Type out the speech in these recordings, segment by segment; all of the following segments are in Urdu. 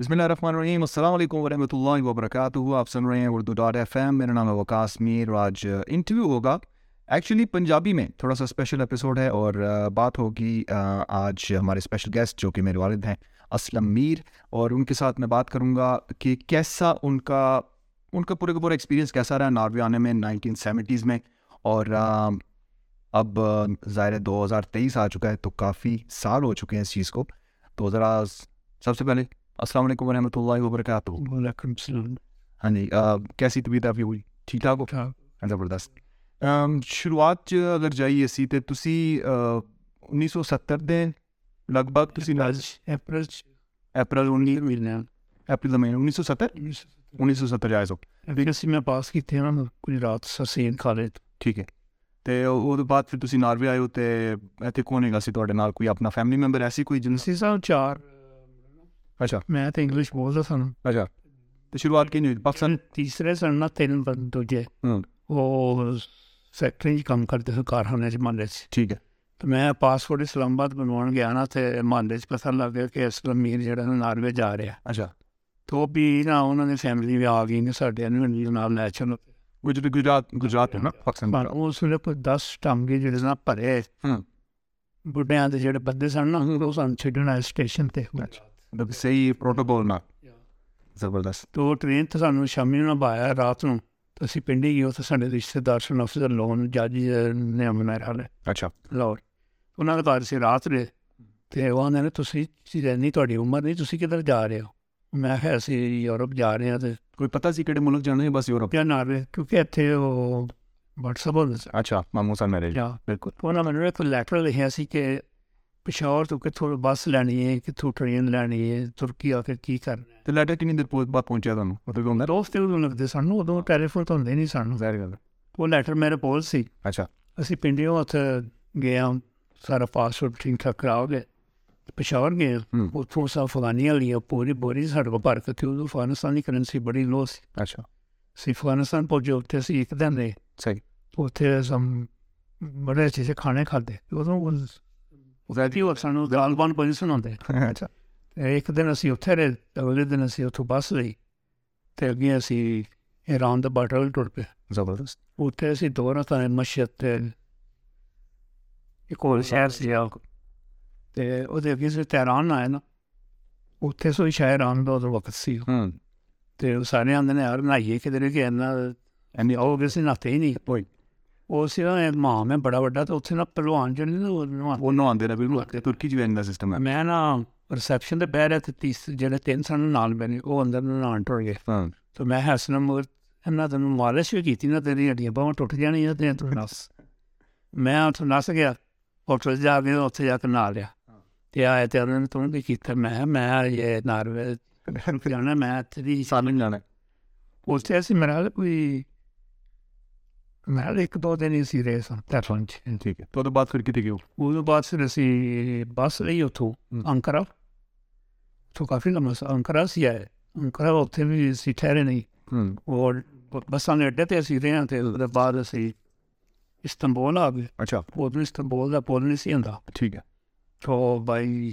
بسم اللہ الرحمن الرحیم۔ السلام علیکم ورحمۃ اللہ وبرکاتہ۔ آپ سن رہے ہیں اردو ڈاٹ ایف ایم۔ میرا نام ہے وکاس میر۔ اور آج انٹرویو ہوگا۔ ایکچولی پنجابی میں تھوڑا سا اسپیشل ایپیسوڈ ہے اور بات ہوگی آج ہمارے اسپیشل گیسٹ جو کہ میرے والد ہیں، اسلم میر۔ اور ان کے ساتھ میں بات کروں گا کہ کیسا ان کا ان کا پورے کا پورا ایکسپیرینس کیسا رہا ناروے آنے میں نائنٹین سیونٹیز میں۔ اور اب ظاہر دو ہزار تیئیس آ چکا ہے تو کافی سال ہو چکے ہیں اس چیز کو۔ تو ذرا سب سے پہلے السلام علیکم ورحمۃ اللہ وبرکاتہ وعلیکم السلام ہاں جی کیسی طبیعت آپ کی ہوئی ٹھیک ٹھاک ہو زبردست شروعات اگر جائیے سی تو تسی انیس سو ستر دے لگ بھگ تسی اپریل اپریل انیس مہینے اپریل دا مہینہ انیس سو ستر انیس سو ستر جائز ہو پھر اسی میں پاس کیتے ہیں کوئی رات سسین کالج ٹھیک ہے ਤੇ ਉਹਦੇ ਬਾਅਦ ਫਿਰ ਤੁਸੀਂ ਨਾਰਵੇ ਆਏ ਹੋ ਤੇ ਇੱਥੇ ਕੌਣ ਹੈਗਾ ਸੀ ਤੁਹਾਡੇ ਨਾਲ ਕੋਈ ਆਪਣਾ ਫੈਮਿਲੀ ਮੈਂਬਰ ਐਸੀ ਕੋਈ ਜਿੰਸ ਅਸੀਂ ਸਭ ਚਾਰ ਅੱਛਾ ਮੈਂ ਤਾਂ ਇੰਗਲਿਸ਼ ਬੋਲਦਾ ਸਾਨੂੰ ਅੱਛਾ ਤੇ ਸ਼ੁਰੂਆਤ ਕਿੰਨੀ ਹੋਈ ਪਾਕਿਸਤਾਨ ਤੀਸਰੇ ਸਨ ਨਾ ਤਿੰਨ ਬੰਦੇ ਦੂਜੇ ਹੂੰ ਉਹ ਫੈਕਟਰੀ 'ਚ ਕੰਮ ਕਰਦੇ ਸੀ ਕਾਰਖਾਨੇ 'ਚ ਮਹੱਲੇ 'ਚ ਠੀਕ ਹੈ ਤੇ ਮੈਂ ਪਾਸਪੋਰਟ ਇਸਲਾਮਾਬਾਦ ਬਣਵਾਉਣ ਗਿਆ ਨਾ ਤੇ ਮਹੱਲੇ 'ਚ ਪਤਾ ਲੱਗ ਗਿਆ ਕਿ ਅਸਲਮ ਮੀਰ ਜਿਹੜਾ ਨਾ ਨਾਰਵੇ ਜਾ ਰਿਹਾ ਅੱਛਾ ਤੇ ਉਹ ਵੀ ਨਾ ਉਹਨਾਂ ਦੀ ਫੈਮਿਲੀ ਵੀ ਆ ਗਈ ਨੇ ਸਾਡੇ ਨੂੰ ਨਾਲ ਲੈ ਚਲੋ ਗੁਜਰਾਤ ਗੁਜਰਾਤ ਗੁਜਰਾਤ ਹੈ ਨਾ ਪਾਕਿਸਤਾਨ ਪਰ ਉਸ ਵੇਲੇ ਕੋਈ 10 ਟਾਂਗੇ ਜਿਹੜੇ ਨਾ ਭਰੇ ਹੂੰ ਬੁੱਢਿਆਂ ਦੇ ਜਿਹੜੇ ਬੰਦੇ یورپ جا رہے ہیں پشور تو بس لینی ہے سارا پاسپورٹ ٹھیک ٹھاک خراب گئے۔ پشور گئے پوری بوری تھی افغانستان کی کرنسی بڑی افغانستان پہ ایک دن بڑے اچھے اچھے کھانے ایک ਸਾਨੂੰ ਗਾਲਬਾਨ اتنے رہے ਅੱਛਾ ਇੱਕ ਦਿਨ ਅਸੀਂ ਉੱਥੇ ਰਹੇ ਅਗਲੇ ਦਿਨ ਅਸੀਂ ਉੱਥੋਂ ਬੱਸ ਲਈ ਤੇ ਅੱਗੇ ਅਸੀਂ ٹر پہ زبردست اتنے اسی دوبارہ تھانے مسجد تے ایک اور شہر سی تے وہ اگے سے تہران آئے نا اتنے سو شاید آن کا ادھر وقت سی تے سارے آدھے نے یار نہائیے کدھر کہ ایسے آؤ ہی نہیں کوئی اسام ہے بڑا وقت میں رسپشن تیس جن سال نال پہنے ٹوٹ گئے تو میں نے تین مالش بھی کیڈیاں باوا ٹوٹ جن تھی نس میں نس گیا ہوٹل جا کے اتنے جا کر نالیا آئے تو میں یہ جانا ہے سالن جانا اس میں کوئی بھی ٹھہرے نہیں بسا بعد اے استبول آ گئے بائی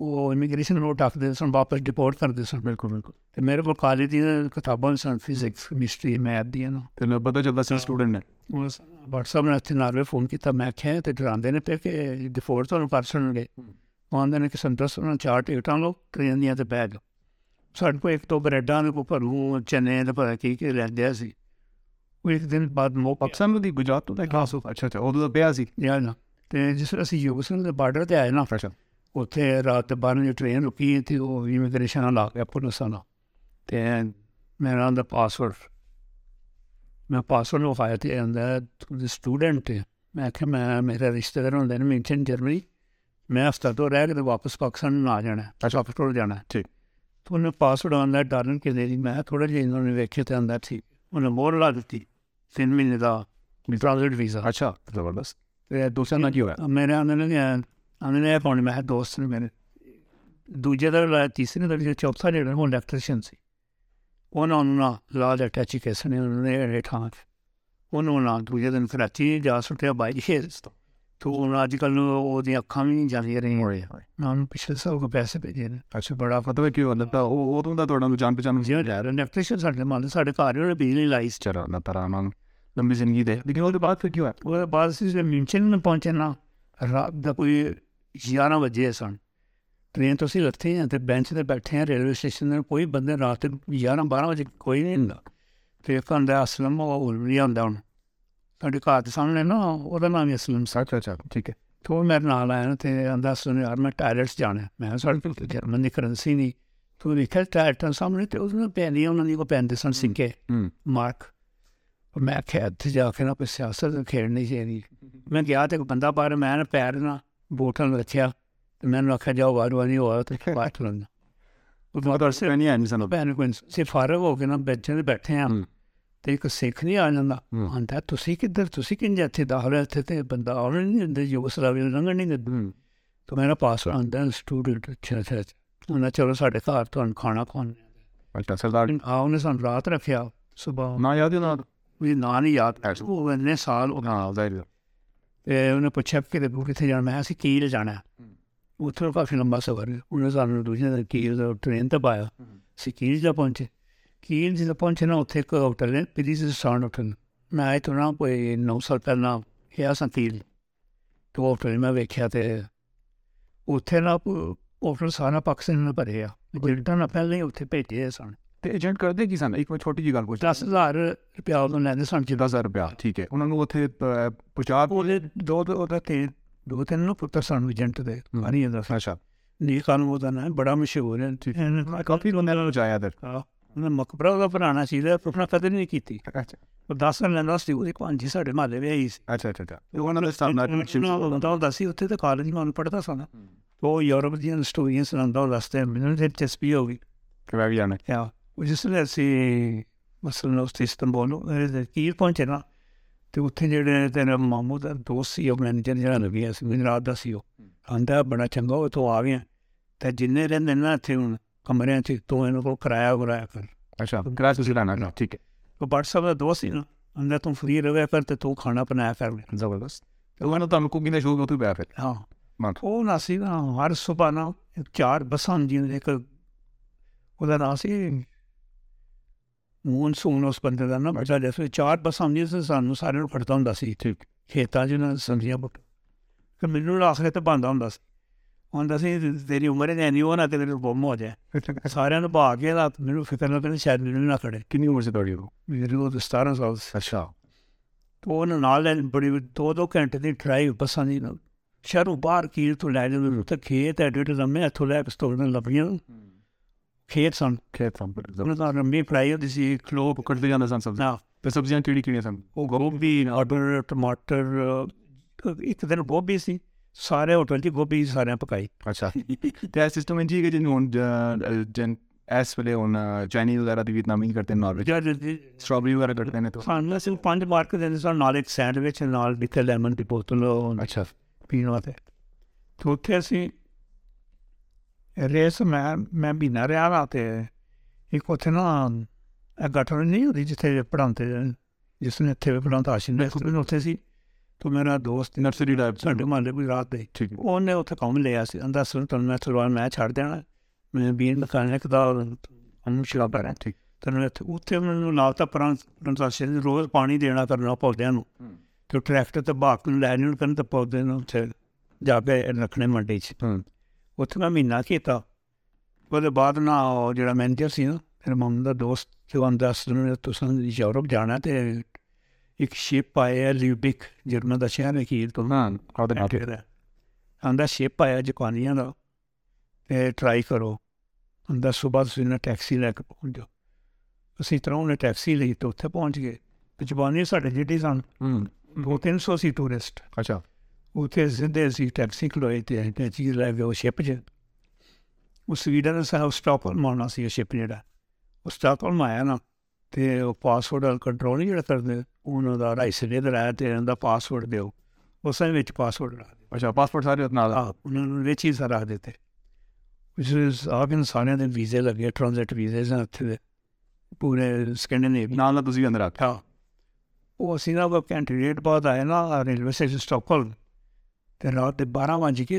وہ امیگریشن سن واپس ڈپورٹ کرتے سن۔ بالکل بالکل۔ میرے کو کالج دیں کتابری میتھ دیا وٹسپ میں اتنے نارے فون کیا میں آخیا تو ڈر کہ ڈپورٹ تو سنگے وہ آدھے کہ چار ٹکٹاں لو کر دیا تو بہ لو سو ایک تو برڈا چینیا لین گیا ایک دن بعد گاس ہاں۔ اچھا پیا نہ جسے یوگسنگ بارڈر سے آئے نا اتنے رات بارہ بجے ٹرین رکی تھی وہ ریشن لا گیا پنسا میرا آدھا پاسوڈ میں پاسوڈ وفا تو آدھا اسٹوڈنٹ میں آخیا میں میرا رشتے دار آدھے میشن جرمنی میں ہفتہ تو رہے واپس پاکستان آ جانا اچھا پھر جانا ہے ٹھیک تو پاسوڈ آرنگ کہیں میں تھوڑے جہاں دیکھے تو آتا ٹھیک انہوں نے مور لا دی تین مہینے کا ڈپراز ویزا اچھا زبردست دوسرے نہ جو ہوا میرے آدھے نے دوست نے میرے دوایا تیسری چوتھا لا لچی کے سنیچی نہیں جا سٹیا بائر اکھا بھی نہیں جیسے سب کو پیسے پہنچا بڑا پتا ہے پہچان لمبی زندگی پہنچے نہ گیارہ بجے سن۔ ٹرین تو اُسی رتھے تو بینچ سے بیٹھے ریلوے اسٹیشن کوئی بند رات گیارہ بارہ بجے کوئی نہیں اسلم ہوا اربری آن سی کار کے سامنے وہاں ہی اسلم۔ سر ٹھیک ہے۔ تو میرا نام لایا نا تو یار میں ٹائلٹس جانا میں جرمن نکرنسی نہیں تو دیکھا ٹائلٹ سامنے تو اس میں پی پینتے سن سنکے مارک۔ میں خیا اتنے جا کے نہ کوئی سیاست کھیڑنی جی چاہیے میں گیا تو ایک بندہ پا رہا میں پیرنا بوتل رکھا تو میں نے آخیا جاؤ باہر ہوا تو فارغ ہو کے نا بچے بیٹھے ہیں تو ایک سکھ نہیں آ جانا آتا تھی کدھر تھی کنج اتنے داخل اتنے تو بندہ آلر نہیں دیتے یوگ سلاوی لنگن نہیں دیتے تو میرا پاس آتا اسٹوڈنٹ اچھا اچھا اچھا انہیں چلو سارے گھر تمہیں کھانا کھوانا انہیں سان رات رکھیا صبح نہ یاد نہ یاد وہ سال تو انہوں نے پوچھا کہتے جان میں کیل جانا ہے اتنا کافی لمبا سفر انہوں نے سارے کیل ٹرین تو پایا اِسی پہنچے کیل جاتا پہنچے نہ اتنے ایک ہوٹل نے پیری سے سٹانڈ اٹھ میں تو نہ کوئی نو سال پہلے ہوا سات کیل تو ہوٹل میں دیکھا تو اتنے نہ ہوٹل سارا پاکستان پھرے آگٹر نہ پہلے ہی اتنے بھیجے سن ਤੇ ਏਜੰਟ ਕਰਦੇ ਕੀ ਸਨ ਇੱਕ ਛੋਟੀ ਜੀ ਗੱਲ ਪੁੱਛਦਾ 10000 ਰੁਪਿਆ ਉਹਨਾਂ ਲੈਂਦੇ ਸਨ ਜੀ 10000 ਰੁਪਿਆ ਠੀਕ ਹੈ ਉਹਨਾਂ ਨੂੰ ਉੱਥੇ ਪਹੁੰਚਾ ਉਹਦੇ ਦੋ ਉਹਦੇ ਤੇ ਦੋ ਤਿੰਨ ਨੂੰ ਪੁੱਤਰ ਸਨ ਏਜੰਟ ਦੇ ਮਾਰੀ ਜਾਂਦਾ ਸੀ ਅੱਛਾ ਨੀ ਕਾਨੂੰਨ ਉਹਦਾ ਨਾ ਬੜਾ ਮਸ਼ਹੂਰ ਹੈ ਠੀਕ ਹੈ ਕਾਫੀ ਉਹਨਾਂ ਨਾਲ ਜਾਇਆ ਦਰ ਉਹਨਾਂ ਮਕਬਰਾ ਦਾ ਪੁਰਾਣਾ ਸੀ ਦਾ ਆਪਣਾ ਕਦੇ ਨਹੀਂ ਕੀਤੀ ਅੱਛਾ ਉਹ 10 ਲੈਂਦਾ ਸੀ ਉਹਦੇ ਕੋਲ ਜੀ ਸਾਡੇ ਮਾਲੇ ਵੀ ਆਈ ਸੀ ਅੱਛਾ ਅੱਛਾ ਉਹਨਾਂ ਦਾ ਸਟਾਫ ਨਾਲ ਚਿੰਤਾ ਦਾ ਦੱਸੀ ਉੱਥੇ ਤੇ ਕਾਲਜ ਮਾਨ ਪੜਦਾ ਸਨ ਉਹ ਯੂਰਪ ਦੀਆਂ ਸਟੋਰੀਆਂ ਸੁਣਦਾ ਦੱਸਦੇ ਮੈਨੂੰ ਤੇ ਚਸਪੀ ਹੋ ਗਈ ਕਿ ਵੈ ਵੀ ਜਾਣਾ ਹੈ جسل اُسی مسلم بولو کی پہنچنا تو اتنے جی ماموستر جانا نبی ہے گجرات کا بڑا چنگا وہ تو آ گیا تو جن رنگ کمرے سے تو ان کو کرایا کرایا کر اچھا کرایہ لانا وٹسپ کا دوست ہے نا آدھا تری رویا کر تو کھانا پنیا کر لیں زبردست ہر سب نہ چار بساں جی وہ نام سے موس بندے چار بستا ہوں کھیتوں سے بنتا ہوں سارے بہ کے فکر نہ کڑے کنر چیری ستارہ سال تو نہ دو گھنٹے ٹرائی بساں شہروں باہر کیر تو لے جائے کھیت ایڈ لمے اتو لے پستور میں لبیاں کھیت سنتنا فرائی ہوتی سن سبزیاں سن۔ گوبھی آڈر ٹماٹر ایک دن گوبھی سارے ہوٹل گوبھی سارے پکائی۔ اچھا۔ جی ہوں اس ویسے چائنیز وغیرہ بھی جی، جی، جی۔ مارک دے سنگ سینڈوچ جیمن کی بوتل اچھا۔ پینے تو اتنے ਰੇਸ ਮੈਂ ਮੈਂ ਮਹੀਨਾ ਰਿਹਾ ਵਾ ਤੇ ਇੱਕ ਉੱਥੇ ਨਾ ਇਹ ਗਟਰ ਨਹੀਂ ਹੁੰਦੀ ਜਿੱਥੇ ਪੜਾਉਂਦੇ ਜਿਸ ਨੇ ਇੱਥੇ ਵੀ ਪੜਾਉਂਦਾ ਆਸ਼ਿਨ ਨੇ ਉੱਥੇ ਸੀ ਤੇ ਮੇਰਾ ਦੋਸਤ ਨਰਸਰੀ ਟਾਈਪ ਸਾਡੇ ਮਹੱਲੇ ਕੋਈ ਰਾਤ ਦੇ ਠੀਕ ਹੈ ਉਹਨੇ ਉੱਥੇ ਕੰਮ ਲਿਆ ਸੀ ਅੰਦਰ ਸੁਣ ਤੁਹਾਨੂੰ ਮੈਂ ਸਲਵਾਰ ਮੈਂ ਛੱਡ ਦੇਣਾ ਮੈਂ ਬੀਨ ਮਕਾਨਿਕ ਦਾ ਅਨੂ ਸ਼ਰਾਬ ਕਰਾਂ ਠੀਕ ਤੈਨੂੰ ਇੱਥੇ ਉੱਥੇ ਮੈਨੂੰ ਲਾਤਾ ਪਰਾਂ ਟ੍ਰਾਂਸੈਕਸ਼ਨ ਰੋਜ਼ ਪਾਣੀ ਦੇਣਾ ਕਰਨਾ ਪੌਦਿਆਂ ਨੂੰ ਤੇ ਟਰੈਕਟਰ ਤੇ ਬਾਕ ਨੂੰ ਲੈ ਨੂੰ ਕਰਨ ਤੇ ਪੌਦੇ ਨੂੰ اتنے میں مہینہ کھیت وہ بعد نہ جا مینیجر سر میرے مام کا دوست جو ہم دس دن یورپ جانا ہے ایک شپ آئے ہے لوبک جرمن دس نہ شپ آیا جپانی کا ٹرائی کرو دس بہت ٹیکسی لے کے پہنچ جاؤ اِسی طرح نے ٹیکسی لی تو اتنے پہنچ گئے تو جپانی سارے جیٹے سن دو تین سو سی ٹورسٹ اچھا اتنے سیدھے اُسی ٹیکسی کھلوئے تو چیز لے گئے شپ چیڈر نے اسٹاپ آنا شپ جائے اسٹاپ آیا نا تو پاسپورٹ کنٹرول ہی جا کر سی درایا تو ان کا پاسپورٹ دوں اسے پاسپورٹ رکھ دوسٹ ہی رکھ دیتے اس وزے لگے ٹرانزیکٹ ویزے اتنے پورے آخا وہ اِسے نہ ریلوے اسٹیشن سٹاپل تو رات بارہ وج کے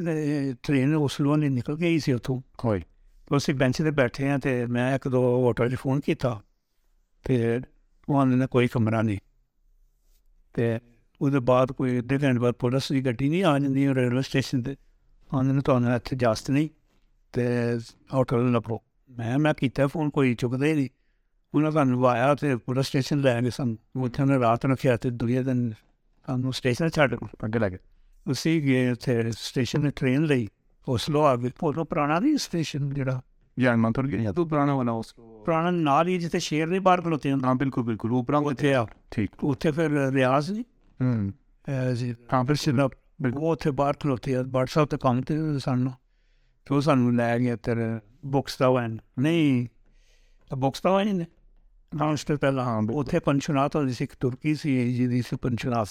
ٹرین اسلونی نکل گئی سے اتوں ہوئی ہاں۔ تو اسے بینچ سے بیٹھے ہاں تو میں ایک دو آٹو فون کیا تو آدمی نے کوئی کمرہ نہیں تو اس بعد کوئی ادے گھنٹے بعد پولیس کی گیڈی نہیں آ جاتی ریلوے اسٹیشن آدھے تو اتنے جاس نہیں تو آٹو نپرو میں فون کوئی چکتے نہیں انہیں تعلق آیا تو پولیس اسٹیشن لے گئے سن۔ اتنے انہیں رات رکھے تو دنیا دن سانٹیشن چھ اگ لے گئے ٹرینو پر سن سان لے گئے بکس تو نہیں بکس تو پہلے پنشنا ایک ترکی سی جیشنا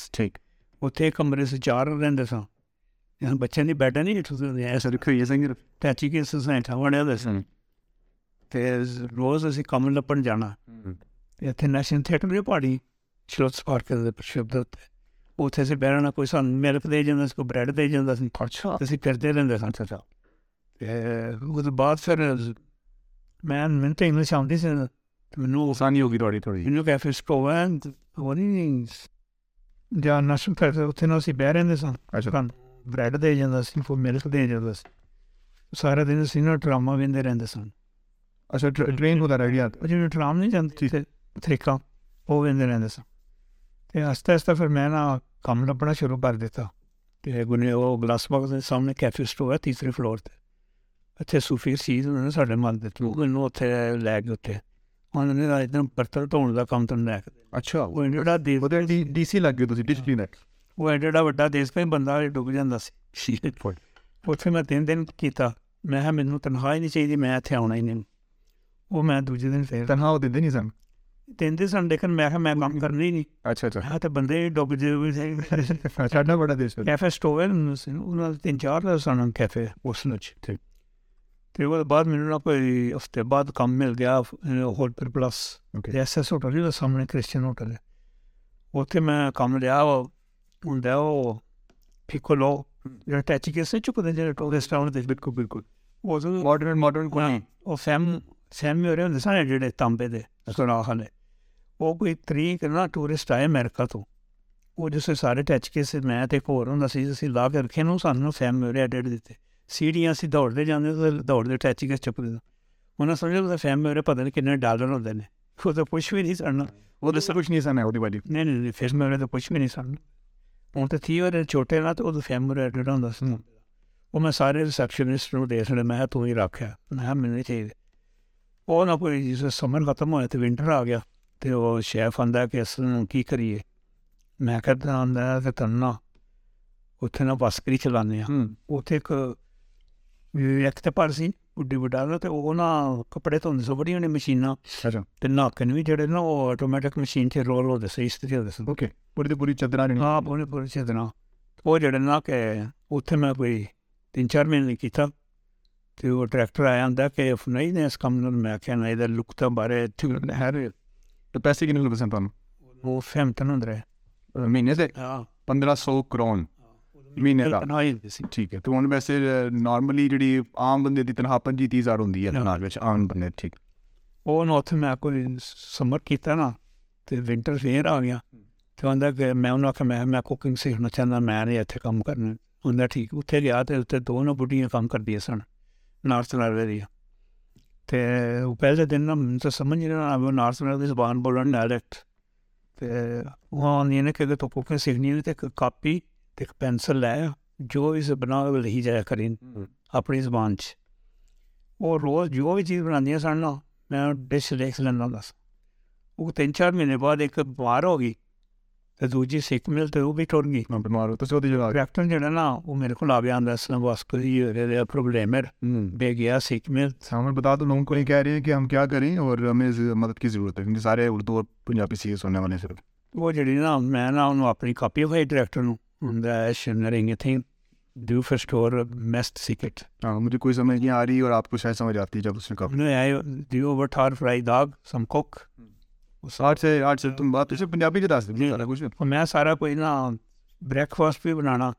اتحمے سے چار ریڈنگ سن بچوں کی بھائی سنتے روز اُسے کم لپ جانا اتنے نیشنل تھے پہاڑی پارک بہرنا کوئی سان ملک دے جا رہا برڈ دے جا رہا پھرتے رہتے بعد پھر میں آدمی سرسانی ہوگی ਸਟੋਵਨ ਉਹ ਨਹੀਂ ਜਾਂ ਨੈਸ਼ਨਲ ਥੀਏਟਰ ਉੱਥੇ ਨਾ ਅਸੀਂ ਬਹਿ ਰਹਿੰਦੇ ਸਾਂ ਅੱਛਾ ਸਾਨੂੰ ਬ੍ਰੈਡ ਦੇ ਜਾਂਦਾ ਸੀ ਕੋਈ ਮਿਲਕ ਦੇ ਜਾਂਦਾ ਸੀ ਸਾਰਾ ਦਿਨ ਅਸੀਂ ਨਾ ਡਰਾਮਾ ਵੇਂਦੇ ਰਹਿੰਦੇ ਸਨ ਅੱਛਾ ਟ੍ਰੇਨ ਉਹਦਾ ਰਹਿ ਗਿਆ ਉਹ ਜਿਵੇਂ ਟਰਾਮ ਨਹੀਂ ਜਾਂਦੀ ਤੇ ਤਰੀਕਾ ਉਹ ਵੇਂਦੇ ਰਹਿੰਦੇ ਸਨ ਤੇ ਆਸਤਾ ਆਸਤਾ ਫਿਰ ਮੈਂ ਨਾ ਕੰਮ ਲੱਭਣਾ ਸ਼ੁਰੂ ਕਰ ਦਿੱਤਾ ਤੇ ਗੁਨੇ ਉਹ ਗਲਾਸ ਬਾਕਸ ਦੇ ਸਾਹਮਣੇ ਕੈਫੇ ਸਟੋਰ ਹੈ ਤੀਸਰੇ ਫਲੋਰ ਤੇ ਇੱਥੇ ਸੂਫੀ ਸੀਜ਼ ਉਹਨਾਂ ਨੇ ਸਾਡੇ ਮਨ ਦੇ ਤੂੰ ਮੈਨੂੰ ਉੱਥੇ ਲੈ ਕੇ ਉੱਥੇ ਮਾਨਨ ਦੇ ਰਾਜ ਦੇ ਪੱਤਰ ਧੋਣ ਦਾ ਕੰਮ ਤੁਹਾਨੂੰ ਲੈ ਕੇ ਅੱਛਾ ਉਹ ਜਿਹੜਾ ਦੇਸ਼ ਉਹਦੇ ਡੀਸੀ ਲੱਗ ਗਏ ਤੁਸੀਂ ਡਿਸਪਲਿਨ ਐਕਟ ਉਹ ਐਡਾ ਵੱਡਾ ਦੇਸ਼ ਕੋਈ ਬੰਦਾ ਡੁੱਬ ਜਾਂਦਾ ਸੀ ਸ਼ੀਟ ਪੁੱਟ ਉੱਥੇ ਮੈਂ ਤਿੰਨ ਦਿਨ ਕੀਤਾ ਮੈਂ ਹਾਂ ਮੈਨੂੰ ਤਨਖਾਹ ਹੀ ਨਹੀਂ ਚਾਹੀਦੀ ਮੈਂ ਇੱਥੇ ਆਉਣਾ ਹੀ ਨਹੀਂ ਉਹ ਮੈਂ ਦੂਜੇ ਦਿਨ ਫੇਰ ਤਨਖਾਹ ਉਹ ਦਿੰਦੇ ਨਹੀਂ ਸਨ ਦਿੰਦੇ ਸਨ ਲੇਕਿਨ ਮੈਂ ਕਿਹਾ ਮੈਂ ਕੰਮ ਕਰਨਾ ਹੀ ਨਹੀਂ ਅੱਛਾ ਅੱਛਾ ਹਾਂ ਤੇ ਬੰਦੇ ਡੁੱਬ ਜੇ ਵੀ ਸਹੀ ਛੱਡਣਾ ਬੜਾ ਦੇਸ਼ ਕੈਫੇ ਸਟੋਵਲ ਨੂੰ ਸਨ ਉਹਨਾਂ ਦੇ ਤਿੰਨ ਚਾਰ ਦਾ ਸਨ ਕੈਫੇ ਉਸ ਨੂੰ ਠੀਕ ਤੇ ਉਹਦੇ ਬਾਅਦ ਮੈਨੂੰ ਨਾ ਕੋਈ ਹਫਤੇ ਬਾਅਦ ਕੰਮ ਮਿਲ ਗਿਆ ਹੋਟਲ ਪਲੱਸ ਓਕੇ ਤੇ ਐਸਐਸ ਹੋਟਲ ਦੇ ਸਾਹਮਣੇ ਕ੍ਰਿਸਚੀਅਨ ਹੋਟਲ ਹੈ ਉੱਥੇ ਮੈਂ ਕੰਮ ਲਿਆ ਉਹ ਹੁੰਦਾ ਉਹ ਪਿਕੋਲੋ ਜਿਹੜਾ ਟੈਚੀ ਕੇਸ ਨਹੀਂ ਚੁੱਕਦੇ ਜਿਹੜੇ ਟੂਰਿਸਟ ਆਉਣ ਤੇ ਬਿਲਕੁਲ ਬਿਲਕੁਲ ਉਹ ਤੋਂ ਮਾਡਰਨ ਮਾਡਰਨ ਕੋਈ ਉਹ ਫੈਮ ਸੈਮ ਮੇਰੇ ਹੁੰਦੇ ਸਨ ਜਿਹੜੇ ਤਾਂਬੇ ਦੇ ਸੁਨਾਖ ਵਾਲੇ ਉਹ ਕੋਈ ਤਰੀਕ ਨਾ ਟੂਰਿਸਟ ਆਏ ਅਮਰੀਕਾ ਤੋਂ ਉਹ ਜਿਸ ਸਾਰੇ ਟੱਚ ਕੇ ਸੀ ਮੈਂ ਤੇ ਇੱਕ ਹੋਰ ਹੁੰਦਾ ਸੀ ਅਸੀਂ ਲਾ ਕੇ ਰੱਖੇ ਨੂੰ ਸਾਨੂੰ ਫੈਮ ਮੇਰੇ ਐਡਿਟ ਦਿੱਤੇ ਸੀੜੀਆਂ ਅਸੀਂ ਦੌੜਦੇ ਜਾਂਦੇ سیڑھیاں اِسی دوڑتے جانے تو دوڑتے ٹیچی کے چپکتے انہیں سمجھا تو فیم میرے پتہ نہیں کنے ڈالر ہوتے ہیں وہ تو پوچھ بھی نہیں سڑنا وہ تو کچھ نہیں سڑنا وہی باری نہیں نہیں فیم میرے تو پوچھ بھی نہیں سڑنا ہوں تو تھی اور چھوٹے نہ تو وہ تو فیم میرے ایڈیٹ ہوتا سن وہ میں سارے ریسپشنسٹ دے سڑے میں تو ہی رکھا میں میرے نہیں چاہیے وہ نہ کوئی جس سمر ختم ہویا تو ونٹر آ گیا تو وہ شیف آتا کہ اس کی کریے میں کہتا آتا کہ تننا اتنے نہ بسکری چلانے ہاں اتنے ایک ਇੱਕ ਵੀ ਇੱਕ ਤੇ ਪਰ ਸੀ ਉੱਡੀ ਵਡਾ ਤੇ ਉਹ ਨਾ ਕੱਪੜੇ ਧੋਂਦੇ ਸੀ ਬੜੀਆਂ ਨੇ ਮਸ਼ੀਨਾਂ ਅੱਛਾ ਤੇ ਨਾਕਨ ਵੀ ਜਿਹੜੇ ਨਾ ਉਹ ਆਟੋਮੈਟਿਕ ਮਸ਼ੀਨ 'ਚ ਰੋਲ ਹੁੰਦੇ ਸੀ ਇਸ ਤਰ੍ਹਾਂ ਦੇ ਸੀ ਓਕੇ ਪੂਰੀ ਦੀ ਪੂਰੀ ਚਦਰਾਂ ਨੇ ਹਾਂ ਪੂਰੇ ਪੂਰੇ ਚੇਤਨਾ ਉਹ ਜਿਹੜੇ ਨਾ ਕਿ ਉੱਥੇ ਮੈਂ ਕੋਈ ਤਿੰਨ ਚਾਰ ਮਹੀਨੇ ਕੀਤਾ ਤੇ ਉਹ ਡਾਇਰੈਕਟਰ ਆਇਆ ਹੁੰਦਾ ਕਿ ਨਹੀਂ ਨੇ ਇਸ ਕੰਮ ਨੂੰ ਮੈਂ ਕਿਹਾ ਨਾ ਇਹਦਾ ਲੁੱਕ ਤਾਂ ਬਾਰੇ ਹੈ ਤੇ ਪੈਸੇ ਕਿੰਨੇ ਲੱਗੇ ਸਨ ਤੁਹਾਨੂੰ ਉਹ ਫਹਿਮਤਨ ਹੁੰਦਾ ਹੈ ਅਹ ਮਹੀਨੇ ਦੇ ਹਾਂ 1500 ਕਰੋਨ مہین ویسے ٹھیک وہر کیا نا تونٹر فیئر آ گیا تو میں آکنگ سیکھنا چاہتا میں اتنے کام کرنا اندر ٹھیک اتنے گیا دو بڑھیا کام کردیا سن نار سنبریت پہلے دن تو سمجھ نہیں نارسل زبان بولنا ڈائریکٹ تو آگے تو کوکنگ سیکھنی تو ایک کاپی تو ایک پینسل لیں جو بھی بنا لکھی جایا کریں اپنی زبان چ۔ وہ روز جو بھی چیز بنا دیا نا میں ڈش لکھ لینا دس وہ تین چار مہینے بعد ایک بیمار ہو گئی تو دوجی سکھ مل تو وہ بھی ٹر گئی۔ کیپٹن جہاں نا وہ میرے کو آ گیا اس نے بس پرابلم ہے بے گیا سکھ مل۔ ہمیں بتا دو لوگوں کو یہ کہہ رہی ہے کہ ہم کیا کریں اور ہمیں مدد کی ضرورت ہے کیونکہ سارے اردو اور پنجابی سیریز سننے والے صرف۔ وہ جڑی نا میں نا انہوں اپنی کاپی ہوئی director Om skjønner ingenting. Du forstår mest sikkert. Ja, Mجھے کوئی سمجھ نہیں آ رہی اور آپ کو شاید سمجھ آتی ہے جب اس نے کہا Du overtar fra i dag som kokk. سے آج سے تم بات پنجابی کے راستے میں کچھ میں سارا کوئی نہ بریک فاسٹ بھی بنانا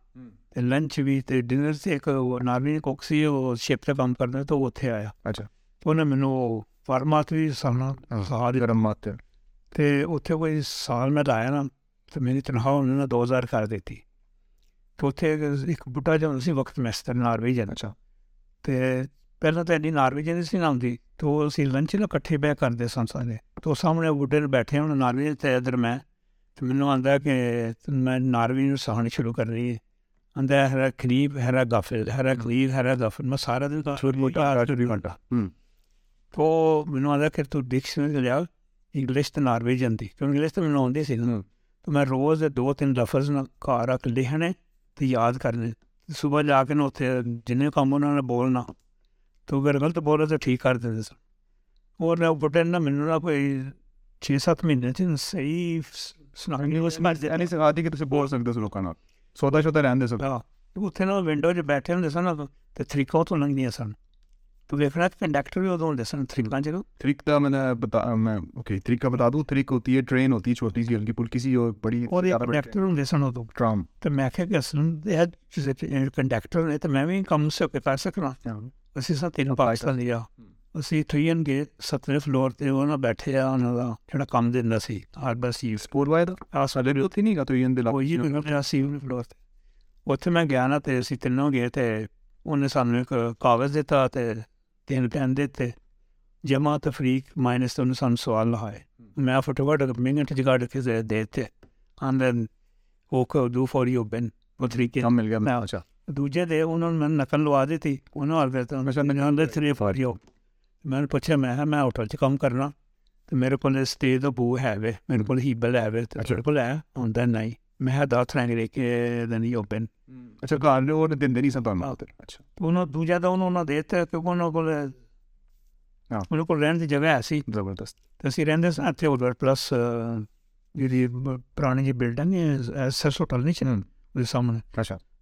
لنچ بھی تے ڈنر سے ایک نارمل کوک سی وہ شپ کام تو آیا اچھا تو انہیں فارمات بھی سالنا کوئی سال میں نا تو میری تنخواہ انہوں نے دو ہزار کر دیتی تو اوتے ایک بوٹا جاؤ سی وقت مستر ناروی جانا چاہتے پہلے تو ایڈی ناروی جن سی نہ آؤں تو لنچ نہ کٹھے پہ کرتے سنسانے تو سامنے بوٹے بیٹھے ہونے ناروی ادھر میں۔ تو مجھے آدھا کہ میں ناروی سہنی شروع کر رہی ہاں۔ آدھا ہیرا خریف حیرا گفر حیرا گلیب ہے گفر میں سارا دن بوٹا چوبی گھنٹہ تو من تک ڈکشنری سے لگلش تو ناروے جاتی تو انگلش تو منہ آ سنگ تو میں روز دو تین لفر آئے ہیں ਉੱਥੇ ਜਿੰਨੇ ਕੰਮ ਉਹਨਾਂ ਨੇ ਬੋਲਣਾ ਤੂੰ ਅਗਰ ਗਲਤ ਬੋਲੇ ਤਾਂ ਠੀਕ ਕਰ ਦਿੰਦੇ ਸਨ ਔਰ ਨਾ ਬਟਨ ਨਾ ਮੈਨੂੰ ਨਾ ਕੋਈ 6-7 ਮਹੀਨੇ ਚ ਸਹੀ ਸੁਣਾਣੀ ਉਸ ਬਾਅਦ ਐਨੀ ਸਿਖਾਤੀ ਕਿ ਤੁਸੀਂ ਬੋਲ ਸਕਦੇ ਹੋ ਲੋਕਾਂ ਨਾਲ ਸੌਦਾ ਸ਼ੌਦਾ ਰਹਿੰਦੇ ਸਭ ਹਾਂ, ਉੱਥੇ ਨਾ ਵਿੰਡੋ 'ਚ ਬੈਠੇ ਹੁੰਦੇ ਸਨ ਉਦੋਂ ਤੇ ਤਰੀਕਾਂ ਤੋਂ ਲੰਘਦੀਆਂ ਸਨ ਤੂੰ ਵੇਖਣਾ ਕਿ ਕੰਡਕਟਰ تو دیکھنا ہے کنڈکٹر بھی ادو دسن طریقہ چلو طریقہ میں نے بتا میں اوکے طریقہ بتا دوں. طریق ہوتی ہے ٹرین ہوتی ہے چھوٹی سی ہلکی پھلکی سی اور بڑی اور یہ کنڈکٹر ہوں دسن ادو ٹرام تو میں کہ اصل کنڈکٹر نے تو میں بھی کم سے کر سکنا۔ ہاں۔ اسی سا تین ہاں، پاکستان۔ لیا ਅਸੀਂ ਟ੍ਰੇਨ ਗਏ 17ਵੇਂ ਫਲੋਰ ਤੇ ਉਹਨਾਂ ਬੈਠੇ ਆ ਉਹਨਾਂ ਦਾ ਜਿਹੜਾ ਕੰਮ ਦਿੰਦਾ ਸੀ ਹਾਰਬਰ ਸੀ ਸਪੋਰਟ ਵਾਇਰ ਦਾ ਆ ਸਾਡੇ ਵੀ ਉੱਥੇ ਨਹੀਂ ਗਾ ਟ੍ਰੇਨ ਦੇ ਲਾਗੇ ਉਹ ਹੀ ਮੇਰਾ ਸੀ ਫਲੋਰ ਤੇ ਉੱਥੇ ਮੈਂ ਗਿਆ ਨਾ ਤੇ ਅਸੀਂ ਤਿੰਨੋਂ ਗਏ ਤੇ ਉਹਨੇ ਸਾਨੂੰ ਇੱਕ ਕਾਗਜ਼ ਦਿੱਤਾ ਤੇ den pendete Cemaat Frik minus sådana sandsalar har. Men jag får tillbaka öppningen till gardefiset det Han den åker och då får jobben på tricket. Ja, miljön. Ja. Alltså. دوجے دے انہوں نے میں نقل لوا دی تھی۔ انہوں نے میں تھری فور جو میں نے پوچھا میں میں ہوٹل 'ਚ کم کرنا۔ تو میرے کو سٹے تو بو ہے وے۔ میرے کو ہیبل ہے وے۔ تیرے کو ہے ہوں نہیں۔ میں ہے دس رنگ لے کے دینی اوپن جگہ زبردست۔ پلس جی پرانی بلڈنگ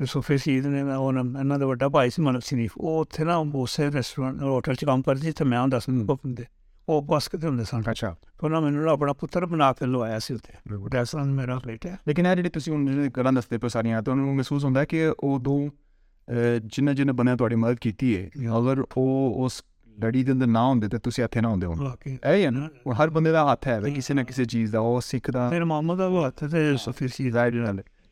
نے منف سنیفے نا بہت سارے میں محسوس ہوں کہ وہ دو جن جن بنیادی مدد کی اگر وہ اس لڑی نہ آؤں تو آئی ہے نا ہر بندے کا ہاتھ ہے ماما شسی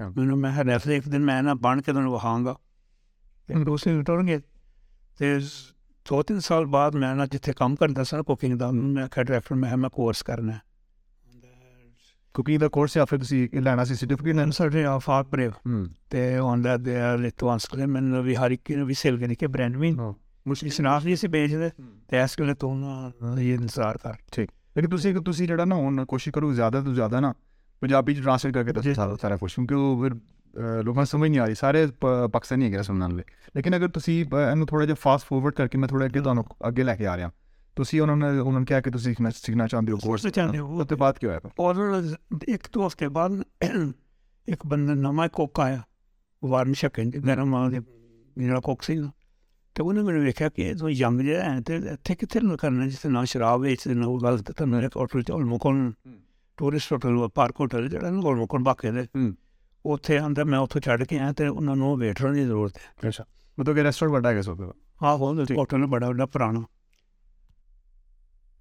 ਮੈਨੂੰ ਮੈਂ ਹਰ ਰਸ ਇੱਕ ਦਿਨ ਮੈਂ ਨਾ ਬਣ ਕੇ ਤੁਹਾਨੂੰ ਵਿਖਾਵਾਂਗਾ ਤੇ ਦੋਸਤ ਟੁਰ ਗਏ ਤੇ ਦੋ ਤਿੰਨ ਸਾਲ ਬਾਅਦ ਮੈਂ ਨਾ ਜਿੱਥੇ ਕੰਮ ਕਰਦਾ ਸੀ ਨਾ ਕੁਕਿੰਗ ਦਾ ਮੈਂ ਖੈਰ ਰੈਫਰ ਮੈਂ ਮੈਂ ਕੋਰਸ ਕਰਨਾ ਕੁਕਿੰਗ ਦਾ ਕੋਰਸ ਆਫਰ ਸੀ ਕਿ ਲੈਣਾ ਸੀ ਸਰਟੀਫਿਕੇਟ ਨੰਬਰ ਸਰਟੀ ਆਫ ਆਰ ਬ੍ਰੇਵ ਤੇ ਔਨ ਦਾ ਦੇ ਆਰ ਲਿਟਵਾਂਸ ਕਰੇ ਮੈਂ ਨਾ ਵੀ ਹਰੀ ਕਿ ਵੀ ਸੇਲ ਕਰਨੇ ਕਿ ਬ੍ਰੈਂਡ ਵੀ ਮੁਸ਼ਕਿਲ ਸਨਾਸ ਨਹੀਂ ਸੀ ਬੇਚਦੇ ਤੇ ਐਸ ਕੇ ਲੈ ਤੋਂ ਨਾ ਇਹ ਇਨਸਾਰ ਕਰ ਠੀਕ ਲੇਕਿਨ ਤੁਸੀਂ ਤੁਸੀਂ ਜਿਹੜਾ ਨਾ ਹੁਣ ਕੋਸ਼ਿਸ਼ ਕਰੋ ਜ਼ਿਆਦਾ ਤੋਂ ਜ਼ਿਆਦਾ ਨਾ پابی چرانسٹ کر کے تو سارا خوش کیونکہ لوگ سمجھ نہیں آ رہی سارے پکسانی ہے گیا سمجھنے والے لیکن اگر تمہیں تھوڑا جہاں فاسٹ فوروڈ کر کے میں اگلے لے کے آ رہا کہ سیکھنا چاہتے ہو ایک دو ہفتے بعد ایک بند نو کوک آیا وارم چکے کوک سا تو انہوں نے میرے دیکھا کہ یگ جہاں تو اتنے کتنے کرنا جس سے نہ شراب ویچتے نہ وہ ਟੂਰਿਸਟ ਹੋਟਲ ਉਹ ਪਾਰਕ ਹੋਟਲ ਜਿਹੜਾ ਨਾ ਗੋਲਮਕੋਣ ਬਾਕੇ ਦੇ ਉੱਥੇ ਆਂਦਾ ਮੈਂ ਉੱਥੇ ਛੱਡ ਕੇ ਆਇਆ ਤੇ ਉਹਨਾਂ ਨੂੰ ਵੇਟਰ ਦੀ ਜ਼ਰੂਰਤ ਹੈ। ਅੱਛਾ। ਮਤਲਬ ਕਿ ਰੈਸਟੋਰੈਂਟ ਵੱਡਾ ਹੈਗਾ ਸੋਪੇ ਹਾਂ ਹੋਲ ਦੇ ਹੋਟਲ ਬੜਾ ਬੜਾ ਪੁਰਾਣਾ।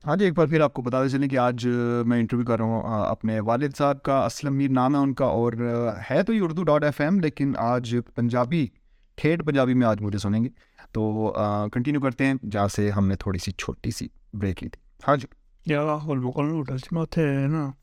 ہاں جی ایک بار پھر آپ کو بتاتے چلیں کہ آج میں انٹرویو کر رہا ہوں اپنے والد صاحب کا اسلم میر نام ہے ان کا اور ہے تو یہ اردو ڈاٹ ایف ایم لیکن آج پنجابی ٹھیٹ پنجابی میں آج مجھے سنیں گے تو کنٹینیو کرتے ہیں جہاں سے ہم نے تھوڑی سی چھوٹی سی بریک لی تھی ہاں جی ہوٹل میں اتنے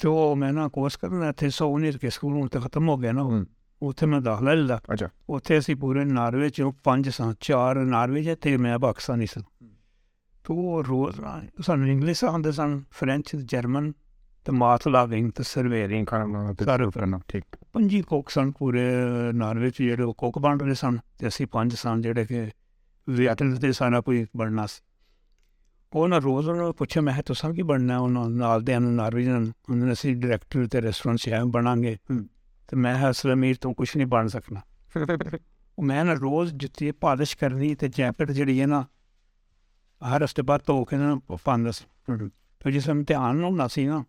تو میں نا کورس کرنا اتنے سونیت کے سکول ہوں تو ختم ہو گیا نا اتنے میں داخلہ لے لیا اچھا اتنے اسی پورے ناروے چوں پانچ سن چار ناروے چ تے میں پاکستانی سن تو وہ روز سن انگلش آتے سن فرینچ جرمن تو ماتھ لاگنگ تو سرویرنگ کرنا ٹھیک پنجی کوک سن پورے ناروے چ جڑے کوک بن رہے سن تو اسی پانچ سن جڑے کہ ویٹل سارا کوئی بننا سی وہ نہ روز انہوں پوچھا میں سب کی بننا انہوں نے ڈائریکٹر ریسٹورینٹ شہر بنانے گا اسلام امیر تو کچھ نہیں بن سکنا میں روز جتنی پالش کرنی تو جیکٹ جہی ہے نا ہر رستے بعد دو کے پا رہا تو جس دن تن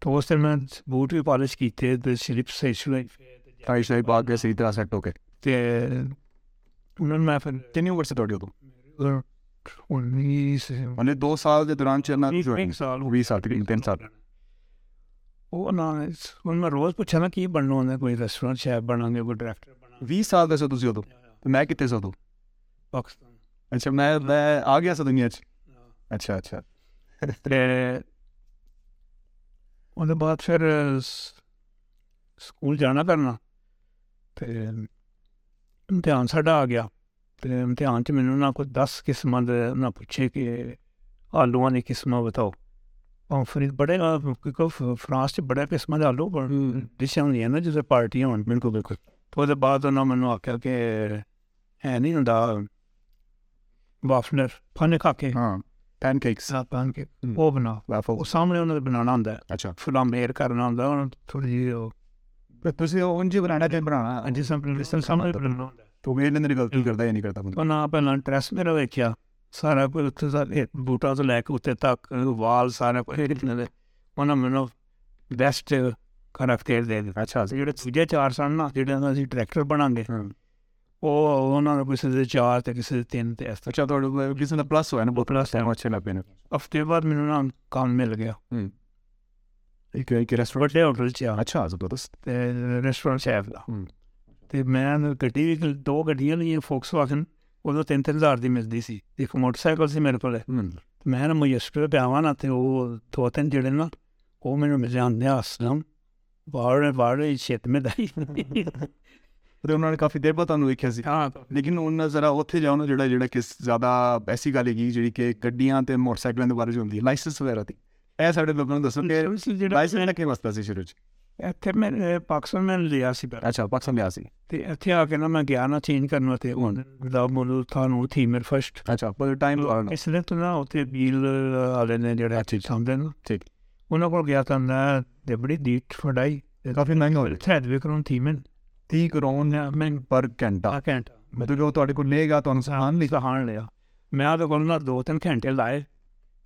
تو اس میں بوٹ بھی پالش کیتے سلپ سہی سلوائی پا کے صحیح طرح سیٹ ہو کے میں تینوں سے توڑی انیس دو سال کے دوران چلنا سال بیس سال تین سال۔ وہ ہوں میں روز پوچھا نا کی بننا کوئی شیف گے کوئی ڈائریکٹر سال تھی ادو میں کتنے سو پاکستان۔ اچھا میں میں آ گیا سا دنیا ہاں۔ اچھا اچھا۔ بعد پھر سکول جانا کرنا امتحان ساڈا آ گیا۔ تو امتحان چاہ دس قسم کے پوچھے کہ آلو بتاؤ۔ اور بڑے فرانس بڑے قسم کے آلو ڈش ہونا جسے پارٹیاں ہوتے بعد انہوں نے آخیا کہ ہے نہیں ہوں وافنر کے ہاں سامنے بنا ہوں اچھا۔ فلاں میرے کرنا ہوں تھوڑی جیسے ہفتے بعد کام مل گیا۔ تو میں گیٹی بھی دو گیا لی فوکسو آخر ادھر تین تین ہزار ملتی سی ایک موٹر سائیکل سے میرے کو میں نیشے پیاوا نہ وہ تھوطن جڑے نا وہ میرے مل جانے بارے بارے چیت میں داری کا دیر بعد تمہیں دیکھا سر ہاں لیکن انتہے جاؤ جا جا زیادہ ویسی گئی جی کہ گڈیاں موٹر سائکلوں کے بارے میں لائسنس وغیرہ تھی یہ سارے لوگوں نے شروع لیا پاک میں نے گیا کر دو تینٹے لائے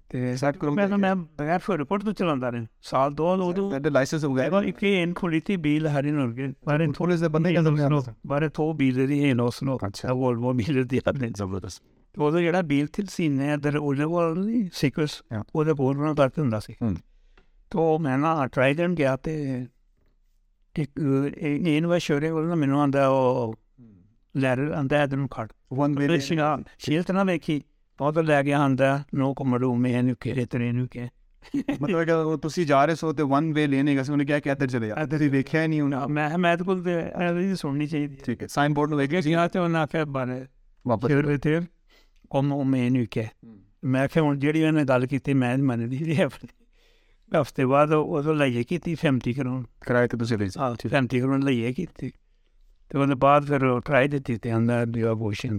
ਤੇ ਸਾਡੇ ਕੋਲ ਮੈਂ ਮੈਂ ਬਗੈਰ ਫਿਰ ਰਿਪੋਰਟ ਤੋਂ ਚਲਾਉਂਦਾ ਰਹੇ ਸਾਲ ਦੋ ਲੋ ਦੋ ਮੈਂ ਤੇ ਲਾਇਸੈਂਸ ਹੋ ਗਿਆ ਇੱਕ ਹੀ ਇਨ ਕੁਲਿਟੀ ਬੀਲ ਹਰੀ ਨੂੰ ਲਗੇ ਬਾਰੇ ਥੋੜੇ ਜਿਹਾ ਬੰਦੇ ਕਹਿੰਦੇ ਨੇ ਬਾਰੇ ਥੋ ਬੀਲ ਦੀ ਹੈ ਨੋ ਸਨੋ ਅੱਛਾ ਵੋਲ ਵੋ ਬੀਲ ਦੀ ਆਪਣੇ ਜ਼ਬਰਦਸ ਉਹ ਜੋ ਜਿਹੜਾ ਬੀਲ ਥਿਲ ਸੀ ਨੇ ਅਦਰ ਉਹਦੇ ਵੋਲ ਨਹੀਂ ਸਿਕਸ ਉਹਦੇ ਬੋਲ ਨਾਲ ਕਰਦੇ ਹੁੰਦਾ ਸੀ ਤੋ ਮੈਂ ਨਾ ਟ੍ਰਾਈਡਨ ਗਿਆ ਤੇ ਇੱਕ ਇਨ ਵਸ਼ੋਰੇ ਵੋਲ ਨਾ ਮੈਨੂੰ ਆਂਦਾ ਉਹ ਲੈਟਰ ਅੰਦਰ ਅਦਰ ਨੂੰ ਕੱਟ ਵਨ ਵੇ ਸ਼ੀਲ ਤਾਂ ਨਾ ਮੇਕੀ بہت لے کے آدھا نوکے جہی گل کی ہفتے بعد لائیے بعد کرائی دیتی ترا بھوشن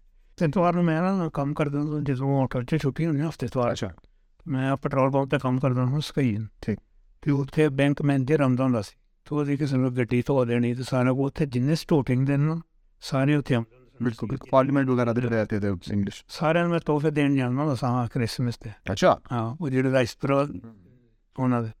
تہوار میں میں نا کام کرتا ہوں جس کو کرتے چھٹی ہوں ہفتے اتوار اچھا۔ میں پیٹرول پمپ پہ کام کرتا ہوں سکین ٹھیک۔ تو اتنے بینک مینیجر آتا ہوں سی تو وہ کسی نے گی دھو دینی تو سارا کو اتنے جن سٹوٹنگ دن نا سارے اتنے بالکل پارلیمنٹ وغیرہ دے رہتے تھے انگلش۔ سارے میں تحفے دین جانا ہوں سا کرسمس تے اچھا۔ ہاں وہ جڑے رائس پر انہوں نے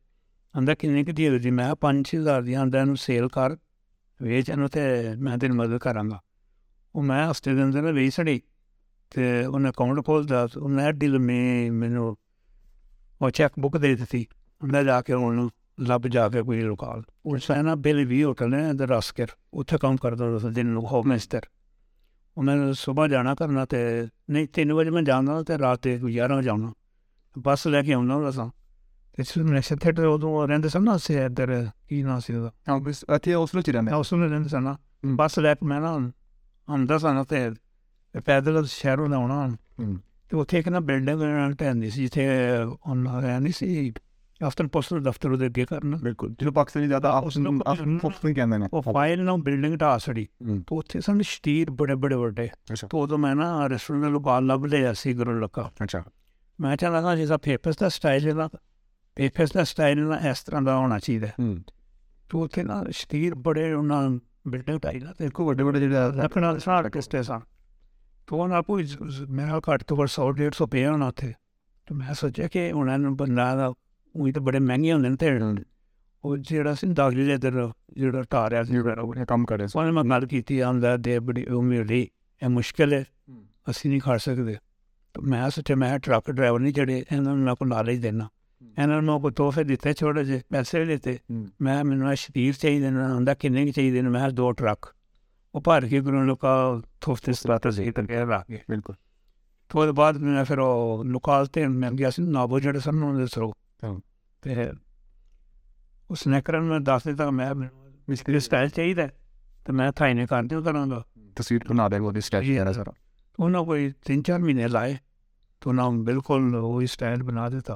اندر کن دے دو جی میں پانچ چھ ہزار دیا اندر سیل کر ویچ ای میں تین مدد کرا وہ میں ہفتے دن بھئی سڑی تو ان اکاؤنٹ کھولتا انڈی لمی میم چیک بک دے دی جا کے آن لب جا کے کوئی رکا لے بھی ہوٹل نے ادھر رسکر اتنے کام کر دیں تین ہو مستر وہ میں صبح جانا کرنا تو نہیں تین بجے میں جانا تو رات سے کوئی گیارہ آنا بس لے کے آنا سا لوگ لب لیا گھر میں پیفس نے اسٹائل نہ اس طرح کا ہونا چاہیے تو اتنے نہ شتیر بڑے انہیں بلڈنگ ٹائل آتے سن تو آپ میں کٹ کو گھٹ سو ڈیڑھ سو پے ہونا اتنے تو میں سوچا کہ ہوں بندہ اوئی تو بڑے مہنگے ہونے اور جا داخلے ادھر میں گل کی بڑی وہ میری مشکل ہے اصل نہیں کھڑ سکتے تو میں سوچا میں ٹرک ڈرائیور نہیں جڑے انہوں نے میرے کو نالج دینا ਇਹਨਾਂ ਨੂੰ ਕੋਈ ਤੋਹਫੇ ਦਿੱਤੇ ਛੋੜੇ ਜੇ ਪੈਸੇ ਦਿੱਤੇ ਮੈਂ ਮੈਨੂੰ ਸ਼ਰੀਰ ਚਾਹੀਦੇ ਨੇ ਹੁੰਦਾ ਕਿੰਨੇ ਕੀ ਚਾਹੀਦੇ ਨੇ ਮੈਂ ਦੋ ਟਰੱਕ ਉਹ ਭਰ ਕੇ ਗੁਰੂ ਲੋਕਾਂ ਤੋਹਫੇ ਸਰਾਤ ਜ਼ਹੀ ਤੱਕ ਰੱਖ ਕੇ ਬਿਲਕੁਲ تو وہ بعد میں پھر وہ لکال تے میں گیا سی نابو جڑے سن انہوں دے سرو تے اس نیکرن میں دس دیتا میں مستری سٹائل چاہیے تھا تو میں تھائی نے کر دیو کراں گا تصویر بنا دے وہ سٹائل جانا سارا انہوں کوئی تین چار مہینے لائے تو انہوں بالکل وہی سٹائل بنا دیتا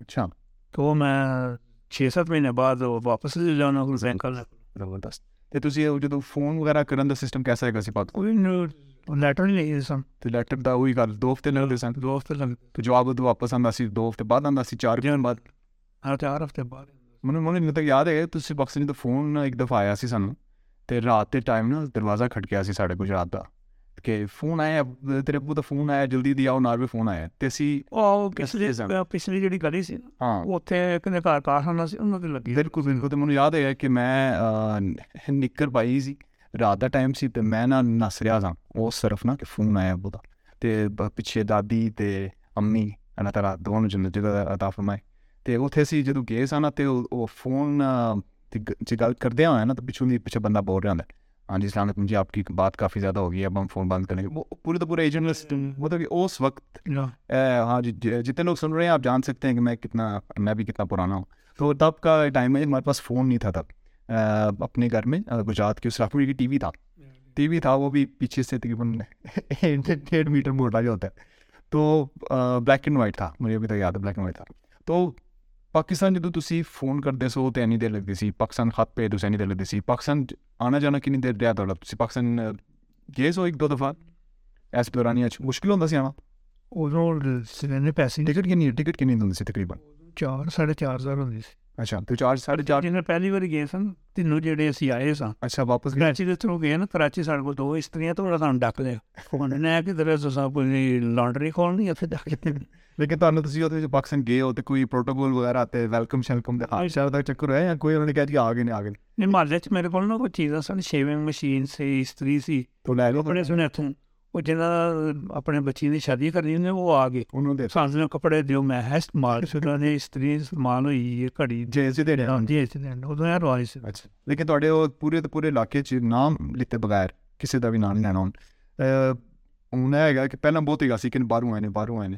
اچھا تو میں چھ سات مہینے بعد فون وغیرہ کر ساٹر لگ رہے تو جاب ادھر آفتے بعد آر چار ہفتے اتنا تو یاد ہے بخش جاتا فون ایک دفعہ آیا دروازہ کھٹ گیا گجرات کا ਕਿ ਫੋਨ ਆਇਆ ਤੇਰੇ ਅੱਬੂ ਦਾ ਫੋਨ ਆਇਆ ਜਲਦੀ ਦੀ ਆਓ ਨਾਰਵੇ ਫੋਨ ਆਇਆ ਤੇ ਅਸੀਂ ਉਹ ਪਿਛਲੀ Yes, ਪਿਛਲੀ ਜਿਹੜੀ ਗਲੀ ਸੀ ਨਾ ਹਾਂ ਉੱਥੇ ਇੱਕ ਨੇ ਘਰ ਕਾਰਖਾਨਾ ਸੀ ਉਹਨਾਂ ਤੇ ਲੱਗੀ ਬਿਲਕੁਲ ਬਿਲਕੁਲ ਤੇ ਮੈਨੂੰ ਯਾਦ ਹੈ ਕਿ ਮੈਂ ਅਹ, ਨਿੱਕਰ ਪਾਈ ਸੀ ਰਾਤ ਦਾ ਟਾਈਮ ਸੀ ਤੇ ਮੈਂ ਨਾ ਨੱਸ ਰਿਹਾ ਸਾਂ ਉਸ ਤਰਫ ਨਾ ਕਿ ਫੋਨ ਆਇਆ ਅੱਬੂ ਦਾ ਤੇ ਬ- ਪਿੱਛੇ ਦਾਦੀ ਤੇ ਅੰਮੀ ਅਨਾ ਤਰਾ ਦੋਨੋਂ ਜੰਨਤ ਦਾ ਅਤਾ ਫਰਮਾਏ ਤੇ ਉੱਥੇ ਅਸੀਂ ਜਦੋਂ ਗਏ ਸਾਂ ਨਾ ਤੇ ਉਹ ਉਹ ਫੋਨ ਅਹ, ਤੇ ਗ- ਜੇ ਗੱਲ ਕਰਦੇ ਹੋਇਆ ہاں جی السلام علیکم جی آپ کی بات کافی زیادہ ہوگی اب ہم فون بند کریں گے۔ وہ پورے تو پورے ایجنٹ مطلب کہ اس وقت۔ ہاں۔, ہاں جی،, جی جتنے لوگ سن رہے ہیں آپ جان سکتے ہیں کہ میں کتنا میں بھی کتنا پرانا ہوں۔ تو تب کا ٹائم ہے ہمارے پاس فون نہیں تھا تب۔ اپنے گھر میں گجرات کے اس رقم کی ٹی وی تھا۔ ٹی وی تھا وہ بھی پیچھے سے تقریباً ڈیڑھ میٹر موٹا جو ہوتا ہے۔ تو بلیک اینڈ وائٹ تھا مجھے ابھی تک یاد ہے بلیک اینڈ وائٹ تھا۔ تو پاکستان جس فون کرتے لگتی گئے سو ایک دو دفعہ چار ہزار ਲੇਕਿਨ ਤੁਹਾਨੂੰ ਤੁਸੀਂ ਉਹਦੇ ਵਿੱਚ ਪਾਕਿਸਤਾਨ ਗਏ ਹੋ ਤੇ ਕੋਈ ਪ੍ਰੋਟੋਕੋਲ ਵਗੈਰਾ ਤੇ ਵੈਲਕਮ ਸ਼ੈਲਕਮ ਦੇ ਹਾਲ ਦਾ ਚੱਕਰ ਹੋਇਆ ਜਾਂ ਕੋਈ ਉਹਨਾਂ ਨੇ ਕਿਹਾ ਜੀ ਆ ਗਏ ਨੇ ਆ ਗਏ ਨਹੀਂ ਮਾਲੇ 'ਚ ਮੇਰੇ ਕੋਲ ਨਾ ਕੋਈ ਚੀਜ਼ਾਂ ਸਨ ਸ਼ੇਵਿੰਗ ਮਸ਼ੀਨ ਸੀ ਇਸਤਰੀ ਸੀ ਤੋਂ ਲੈ ਲਓ ਕੱਪੜੇ ਸੁਣੇ ਇੱਥੋਂ ਉਹ ਜਿਹਨਾਂ ਆਪਣੇ ਬੱਚੀ ਦੀ ਸ਼ਾਦੀ ਕਰਨੀ ਉਹਨੇ ਉਹ ਆ ਗਏ ਉਹਨਾਂ ਦੇ ਸਾਨੂੰ ਕੱਪੜੇ ਦਿਓ ਮੈਂ ਹੈ ਇਸਤੇਮਾਲ ਸੁਣਾ ਨੇ ਇਸਤਰੀ ਸਮਾਨ ਹੋਈ ਹੈ ਘੜੀ ਜੇ ਸੀ ਦੇ ਹਾਂ ਜੀ ਇਸ ਦੇ ਉਦੋਂ ਯਾਰ ਰਵਾਜ ਸੀ ਅੱਛਾ ਲੇਕਿਨ ਤੁਹਾਡੇ ਉਹ ਪੂਰੇ ਤੇ ਪੂਰੇ ਇਲਾਕੇ 'ਚ ਨਾਮ ਲਿੱਤੇ ਬਗੈਰ ਕਿਸੇ ਦਾ ਵੀ ਨਾਮ ਨਹੀਂ ਲੈਣਾ ਹੁਣ ਹੁਣ ਇਹ ਹੈਗਾ ਕਿ ਪਹਿਲਾਂ ਬਹੁਤ ਹੈਗਾ ਸੀ ਕਿ ਬਾਹਰੋਂ ਆਏ ਨੇ ਬਾਹਰੋਂ ਆਏ ਨੇ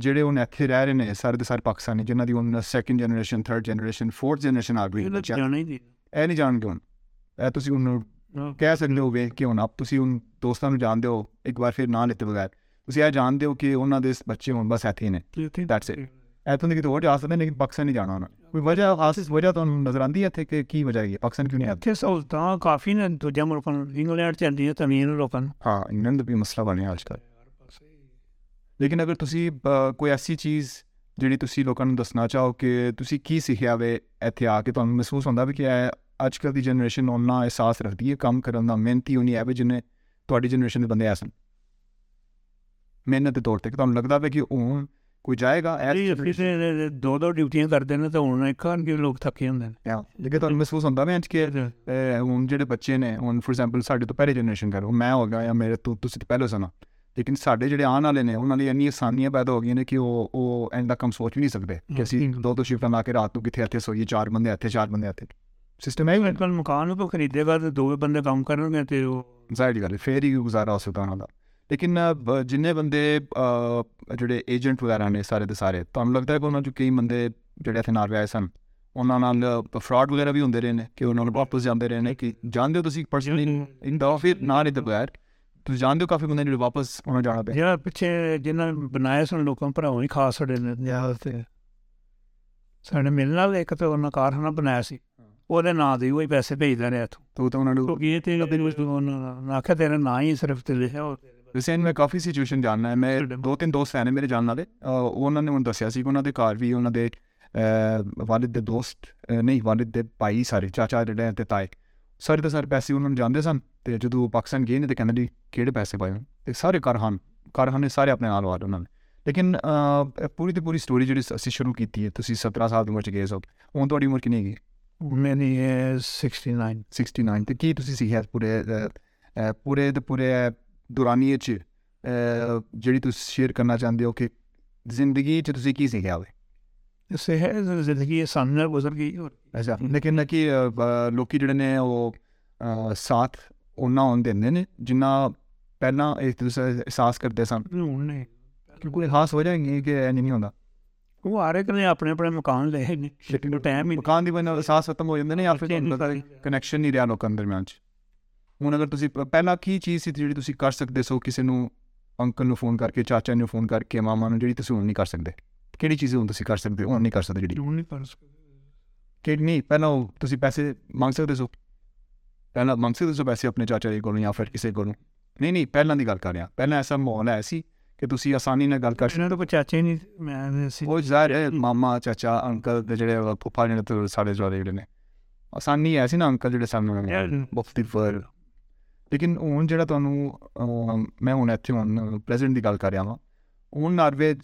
جی ہوں اتنے رہ رہے ہیں سر کے سارے پاکستانی جن سیکنڈ جنریشن آ گئی جان کے نام لیتے بغیر یہ جانتے ہو کہ بچے ہی پاکستان نظر آدی ہے کہ وجہ مسئلہ بنیا آج تک لیکن اگر تھی کوئی ایسی چیز جی تھی لوکوں دسنا چاہو کہ تھی کی سیکھا بھی اتنے آ کے تم محسوس ہوں کہ اجکی جنریشن اُنہیں احساس رکھتی ہے کام کرنا محنتی ہونی ہے بھی جن تی جنریشن کے بندے ایسے محنت کے طور پہ تم لگتا بھی کہ کوئی جائے گا دو دو ڈیوٹیاں کرتے تو لوگ تھکے ہوں ہاں، لیکن محسوس ہوں کہ ہوں جی بچے ہیں ہوں فور اگزامپل ساڈے تو پہلی جنریشن کرو میں ہوگا یا میرے تو پہلے سنا۔ لیکن سارے جڑے آن والے ہیں وہاں لیں اینی آسانیاں پیدا ہو گئی ہیں کہ وہ اینڈ کا کام سوچ نہیں سکتے کہ ابھی دو شفٹ لا کے رات کو کتنے اتنے سوئیے چار بندے اتنے چار بندے مکان خریدے گا تو دو بند کر ظاہر جی گا فیری گزارا اس کا لیکن ج جن بند جیجنٹ وغیرہ نے سارے تو سارے تعلیم لگتا ہے کہ وہاں چی بندے جاتے ناروائے سن انہوں فراڈ وغیرہ بھی ہوں رہے ہیں کہ وہ واپس جانے رہے ہیں کہ جان دوں پر نہ بغیر واپس پیچھے جنائے سچویشن جاننا دو تین دوست ہیں نے میرے جانا نے دسیا گھر بھی والد کے دوست نہیں والد کے بھائی سارے چاچا تای سر تو سارے پیسے انہوں نے جانے سن تو جدو پاکستان گئے نہیں تو کہنے جی کہڑے پیسے پائے ہو سارے کرانے سارے اپنے نالو رہے انہوں نے لیکن پوری تو پوری اسٹوری جیسے اُسی شروع کی تصویر سترہ سال امرچ گئے سو ہوں تاری گئی میں سکسٹی نائن سکسٹی نائن تو کی تھی سیکھے پورے پورے تو پورے دورانی جڑی تیئر کرنا چاہتے ہو کہ زندگی سے تیس کی سیکھا ہو زندگی اچھا، لیکن جہاں نے ساتھ اُن دے رہے جہاں پہ احساس کرتے سنس وجہ ختم ہو جاتے کنیکشن نہیں۔ رہا لوگوں کے درمیان پہلے کی چیزیں کر سکتے سو؟ کسی اکل کر کے چاچا نو فون کر کے ماما جیسی نہیں کر سکتے کہڑی چیز ہوں کر سو نہیں کر سکتے نہیں پہلے وہ تھی پیسے منگ سکتے سو پہلے منگ سکتے سو پیسے اپنے چاچا کو یا پھر کسی کو نہیں نہیں پہلے کی گل کر رہا پہلے ایسا ماحول ہے کہ تھی آسانی ہو رہے ہیں ماما چاچا اکلے پوپا جڑے تو سارے جوڑے آسانی ہے اکل جانے لیکن ہوں جاؤں میں ہوں اتنے ہوں پرزنٹ کی گل کر رہا ہاں ہوں ناروے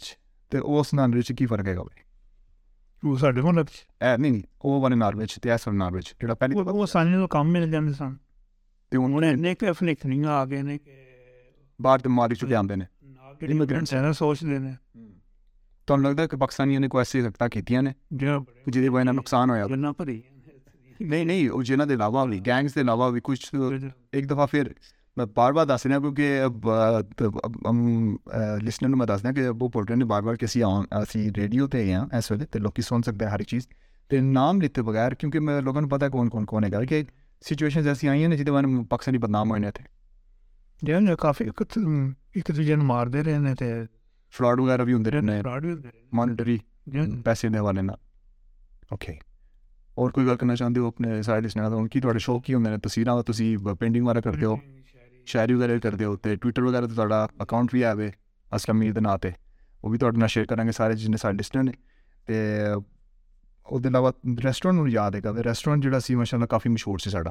جی نقصان ہوا نہیں جنہ دیں گینگز کے علاوہ ایک دفعہ ਮੈਂ ਬਾਰ ਬਾਰ ਦੱਸ ਰਿਹਾ ਕਿਉਂਕਿ ਲਿਸਨਰ ਨੂੰ ਮੈਂ ਦੱਸਦਾ ਕਿ ਉਹ ਬੋਲ ਰਹੇ ਨੇ ਬਾਰ ਬਾਰ ਕਿ ਅਸੀਂ on- ਅਸੀਂ ਰੇਡੀਓ ਤੇ ਹਾਂ ਇਸ ਵੇਲੇ ਤੇ ਲੋਕੀ ਸੁਣ ਸਕਦੇ ਆ ਹਰ ਇੱਕ ਚੀਜ਼ ਤੇ ਨਾਮ ਲਿੱਤੇ ਬਗੈਰ ਕਿਉਂਕਿ ਮੈਂ ਲੋਕਾਂ ਨੂੰ ਪਤਾ ਕੌਣ ਕੌਣ ਕੌਣ ਹੈਗਾ ਕਿ ਸਿਚੁਏਸ਼ਨਸ ਐਸੀ ਆਈਆਂ ਨੇ ਜਿਹਦੇ ਬਾਰੇ ਮੈਂ ਪਾਕਿਸਤਾਨੀ ਬਦਨਾਮ ਹੋਏ ਨੇ ਇੱਥੇ ਜਿਹੜੇ ਕਾਫੀ ਇੱਕ ਇੱਕ ਦੂਜੇ ਨੂੰ ਮਾਰਦੇ ਰਹੇ ਨੇ ਤੇ ਫਰਾਡ ਵਗੈਰਾ ਵੀ ਹੁੰਦੇ ਰਹੇ ਨੇ ਫਰਾਡ ਵੀ ਹੁੰਦੇ ਰਹੇ ਮੋਨਿਟਰੀ ਨੇ ਪੈਸੇ ਦੇ ਹਵਾਲੇ ਨਾਲ ਓਕੇ ਹੋਰ ਕੋਈ ਗੱਲ ਕਰਨਾ ਚਾਹੁੰਦੇ ਹੋ ਆਪਣੇ ਸਾਰੇ ਲਿਸਨਰਾਂ ਤੋਂ ਕੀ ਤੁਹਾਡੇ ਸ਼ੌਕ شاعری وغیرہ بھی کرتے ہو تو ٹویٹر وغیرہ تو اکاؤنٹ بھی آئے اسلام میرد نام تب بھی تو شیئر کریں گے سارے جنسٹر نے تو علاوہ ریسٹورینٹ مجھے یاد ہے گا کہ ریسٹورینٹ جہاں سال کافی مشہور سے ساڈا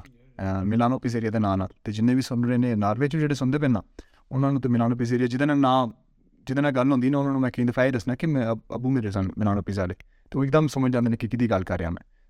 ملانو پیس ایریے کے نا نت جن بھی سن رہے ہیں ناروے جو سنتے پہ نا تو ملانو پیس ایریا جہد میں نام جنہ گل ہوں وہاں میں کئی دفاعی دسنا کہ میں ابو میرے سن ملانو پیزا والے تو ایک دم سمجھ جاتے ہیں نے کہ گل کر میں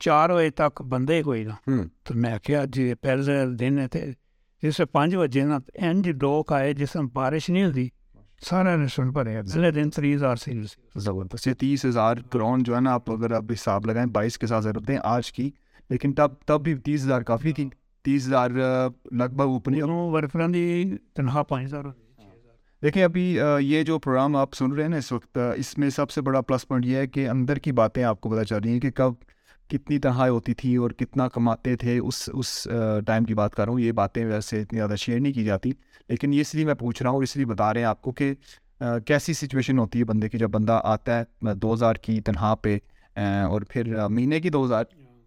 چار بجے تک بندے ہی کوئی نہ تو میں آخیا جی پہلے دن ہے تو جس پانچ بجے نا انج ڈوک آئے جس میں بارش نہیں ہوتی سارا ریسٹورینٹ بھرے اگلے دن تری ہزار سیلز زبردست یہ تیس ہزار کراؤن جو ہے نا آپ اگر آپ حساب لگائیں بائیس کے ساتھ ضرورت ضرورتیں آج کی لیکن تب تب بھی تیس ہزار کافی تھی تیس ہزار لگ بھگ اوپنی ورکروں کی تنخواہ پانچ ہزار دیکھیں ابھی یہ جو پروگرام آپ سن رہے ہیں نا اس وقت اس میں سب سے بڑا پلس پوائنٹ یہ ہے کہ اندر کی باتیں آپ کو پتہ چل رہی ہیں کہ کب کتنی تنہائی ہوتی تھی اور کتنا کماتے تھے اس اس ٹائم کی بات کر رہا ہوں۔ یہ باتیں ویسے اتنی زیادہ شیئر نہیں کی جاتی لیکن یہ اس لیے میں پوچھ رہا ہوں اس لیے بتا رہے ہیں آپ کو کہ کیسی سچویشن ہوتی ہے بندے کی؟ جب بندہ آتا ہے دو ہزار کی تنہا پہ اور پھر مہینے کی دو ہزار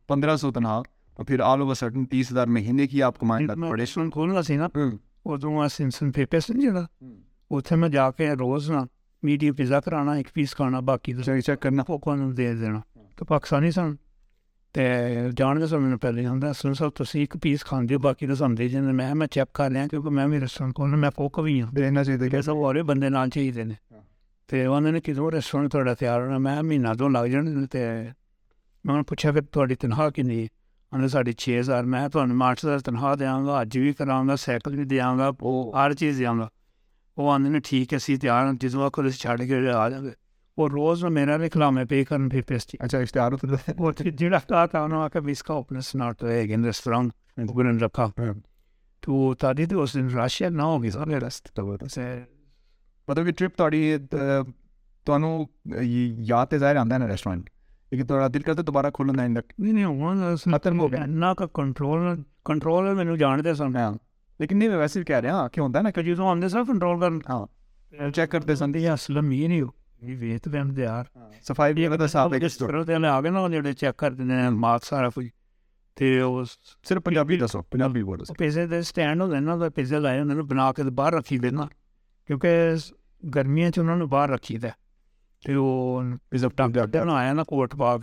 پندرہ سو تنہا اور پھر آل اوور سڈن تیس ہزار مہینے کی آپ کمائیں۔ سی نا اتنے میں جا کے روز نا میڈیا پیزا کرانا ایک پیس کھانا باقی چیک کرنا۔ دے دینا۔ تو پاکستانی سن تو جان گ سو میرے پہلے سمجھتا سر سب تک ایک پیس کھانے باقی رسم دیں میم میں چیک کر لیا کیونکہ میں ریسٹورینٹ کھول میں پوک بھی ہوں بے نہ چاہیے سب اور بندے چاہیے تو وہ ریسٹورینٹ تھا تیار ہونا میں مہینہ تو لگ جانے تو میں انہوں نے پوچھا پھر تاری تنخواہ کنی ساڑی چھ ہزار میں تم ہزار تنہا دیا گا اج بھی کراؤں گا سائیکل بھی دیا گا وہ ہر چیز دیا گا وہ آدھے نے ٹھیک ہے اِسی تیار ہوں جسوں آ کر چڑھ کے آ جائیں گے وہ روز میرا رکھلاما پے کرن پھر پیسٹی اچھا اشتہار وہ جی جڑا تھا انہوں نے کہا بھی اس کا اپنا سنار تو ہے گن ریستوران اوپن رکھا۔ تو تاری تو اس دن راشیا نہ ہوگی۔ سارے راستے مطلب یہ ٹرپ تاری ਤੁਹਾਨੂੰ ਯਾਦ ਤੇ ਜ਼ਾਹਿਰ ਆਉਂਦਾ ਹੈ ਨਾ ਰੈਸਟੋਰੈਂਟ ਲੇਕਿਨ ਤੁਹਾਡਾ ਦਿਲ ਕਰਦਾ ਦੁਬਾਰਾ ਖੋਲਣ ਦਾ ਇੰਨਾ ਨਹੀਂ ਨਹੀਂ ਹੁਣ ਖਤਮ کنٹرول کنٹرول ਨਾ ਕਾ ਕੰਟਰੋਲ ਕੰਟਰੋਲ ਮੈਨੂੰ لیکن نہیں میں ویسے ਨਹੀਂ ਮੈਂ ਵੈਸੇ ਵੀ ਕਹਿ ਰਿਹਾ ਕਿ ਹੁੰਦਾ ਨਾ ਕਿ ਜਦੋਂ ਆਉਂਦੇ ਸਾਂ ਕੰਟਰੋਲ ਕਰਨ چیک کرتے سن۔ ਸਨ ਤੇ ਅਸਲਮ ਹੀ ਨਹੀਂ چیک کر داس سارا کوئی پیزے لائے بنا کے باہر رکھ دینا کیونکہ گرمیاں باہر رکھی آیا نہ کوٹ پا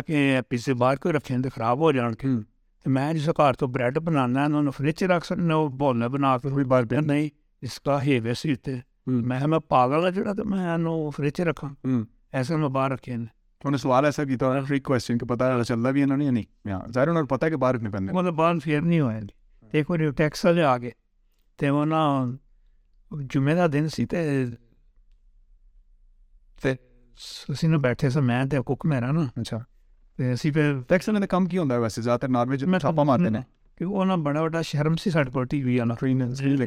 کے پیزے باہر کو رکھے ہوتے خراب ہو جان ٹھیک میں جسے گھر تو برڈ بنا فرج رکھ سکتے بنا کے تھوڑی بار پہننا اس کا میں میں پاگل ہاں جڑا تے میں انو فریج رکھاں ایسے میں باہر رکھے نے تو نے سوال ایسا کیتا ہے ٹرک کوسچن کہ پتہ چلدا بھی انہوں نے نہیں ظاہر انہوں نے پتہ ہے کہ باہر نہیں پندے مطلب باہر پھر نہیں ہوئے دیکھو نیو ٹیکس والے آ گئے وہ نا جمعے دن سی تے اسی نے بیٹھے سا میں تے کوک میرا نا اسی پہ ٹیکس والے دا کم کی ہوندا ہے ویسے زیادہ نار میں چھاپا مارتے نے کہ وہ نا بڑا بڑا شرم سی ساڈے کول ٹی وی والا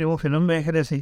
وہ فلم دیکھ رہے سی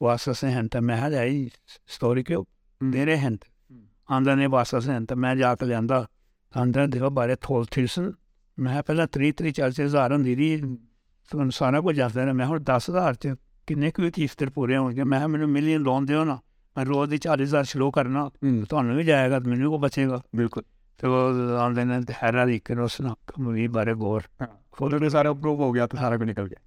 واسطہ سے ہیں تو vasıtasını hentem med här i Storikö, mm. det är det hänt. Andra är vasıtasını hentem med Jakalanda. Andra det بارے تھول 12 سن میں پہلے تری تری چالی چالی ہزار ہوں دی تو سارا کچھ دستا رہا میں ہوں دس ہزار چ کنے کوئی کیفتر پورے ہو گئے میں مجھے ملین لون دیو نا میں روز کی چالیس ہزار سلو کرنا تمہیں بھی جائے گا تو مجھے کو بچے گا بالکل تو آن دین حیرا دیکھ کر اس نے بارے غور کھول سارے پروو ہو گیا تو سارا کو نکل گیا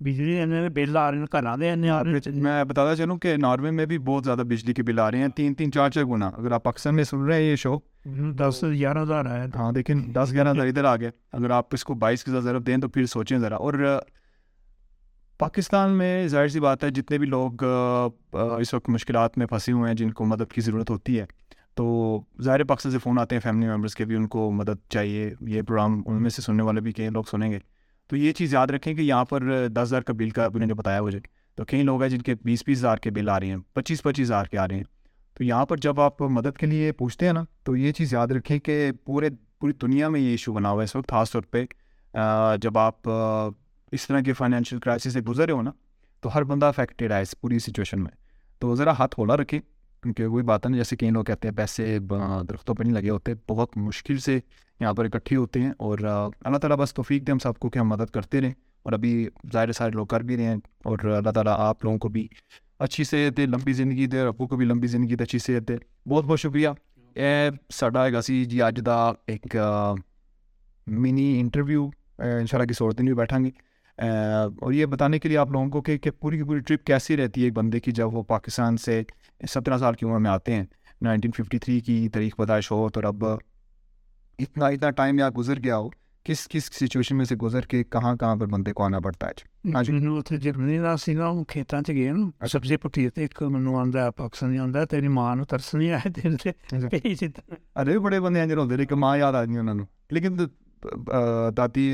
بجلی دینے کے بل آ رہے ہیں گھر دے ہیں میں بتاتا چلوں کہ ناروے میں بھی بہت زیادہ بجلی کے بل آ رہے ہیں تین تین چار چار گنا۔ اگر آپ پاکستان میں سن رہے ہیں یہ شو۔ دس گیارہ ہزار آیا ہاں لیکن دس گیارہ ہزار ادھر آ گئے۔ اگر آپ اس کو بائیس کے ساتھ دیں تو پھر سوچیں ذرا۔ اور پاکستان میں ظاہر سی بات ہے جتنے بھی لوگ اس وقت مشکلات میں پھنسے ہوئے ہیں جن کو مدد کی ضرورت ہوتی ہے تو ظاہر پاکستان سے فون آتے ہیں فیملی ممبرس کے بھی ان کو مدد چاہیے۔ یہ پروگرام ان میں سے سننے والے بھی کئی لوگ سنیں گے۔ تو یہ چیز یاد رکھیں کہ یہاں پر دس ہزار کا بل کا انہوں نے بتایا مجھے، تو کئی لوگ ہیں جن کے بیس بیس ہزار کے بل آ رہے ہیں، پچیس پچیس ہزار کے آ رہے ہیں۔ تو یہاں پر جب آپ مدد کے لیے پوچھتے ہیں نا، تو یہ چیز یاد رکھیں کہ پورے، پوری دنیا میں یہ ایشو بنا ہوا ہے اس وقت، خاص طور پہ جب آپ اس طرح کے فائنینشیل کرائسس سے گزرے ہو نا، تو ہر بندہ افیکٹیڈ ہے اس پوری سچویشن میں۔ تو ذرا ہاتھ ہولا رکھیں، کیونکہ وہی بات ہے نا، جیسے کئی لوگ کہتے ہیں، پیسے درختوں پہ نہیں لگے ہوتے، بہت مشکل سے یہاں پر اکٹھے ہوتے ہیں اور اللہ تعالیٰ بس توفیق دے ہم سب کو کہ ہم مدد کرتے رہیں اور ابھی ظاہر سارے لوگ کر بھی رہے ہیں اور اللہ تعالیٰ آپ لوگوں کو بھی اچھی صحت دے، لمبی زندگی دے اور ابو کو بھی لمبی زندگی دے، اچھی صحت دے۔ بہت بہت شکریہ۔ اے ساڈا ہے سی جی اج دا ایک منی انٹرویو ان شاء اللہ کسی اور دن بھی بیٹھیں گے۔ اور یہ بتانے کے لیے آپ لوگوں کو کہ کہ پوری کی پوری ٹرپ کیسی رہتی ہے ایک بندے کی جب وہ پاکستان سے سترہ سال کی عمر میں آتے ہیں۔ نائنٹین ففٹی تھری کی تاریخ پیدائش ہو تو اب اتنا اتنا ٹائم یا گزر گیا ہو کس کس سچویشن میں سے گزر کے کہاں کہاں پر بندے کو آنا پڑتا ہے؟ جی۔ ہاں جی۔ جرمنی کا سینا کھیتاں چ گئے نا اچھا۔ سبزی پٹی تے ایک مینوں آندا پاکستانی آندا تیری ماں نو ترس نہیں آیا دل اچھا۔ ارے بڑے بندے انج روندے نے ماں یاد آ گئی انہاں نو لیکن دادی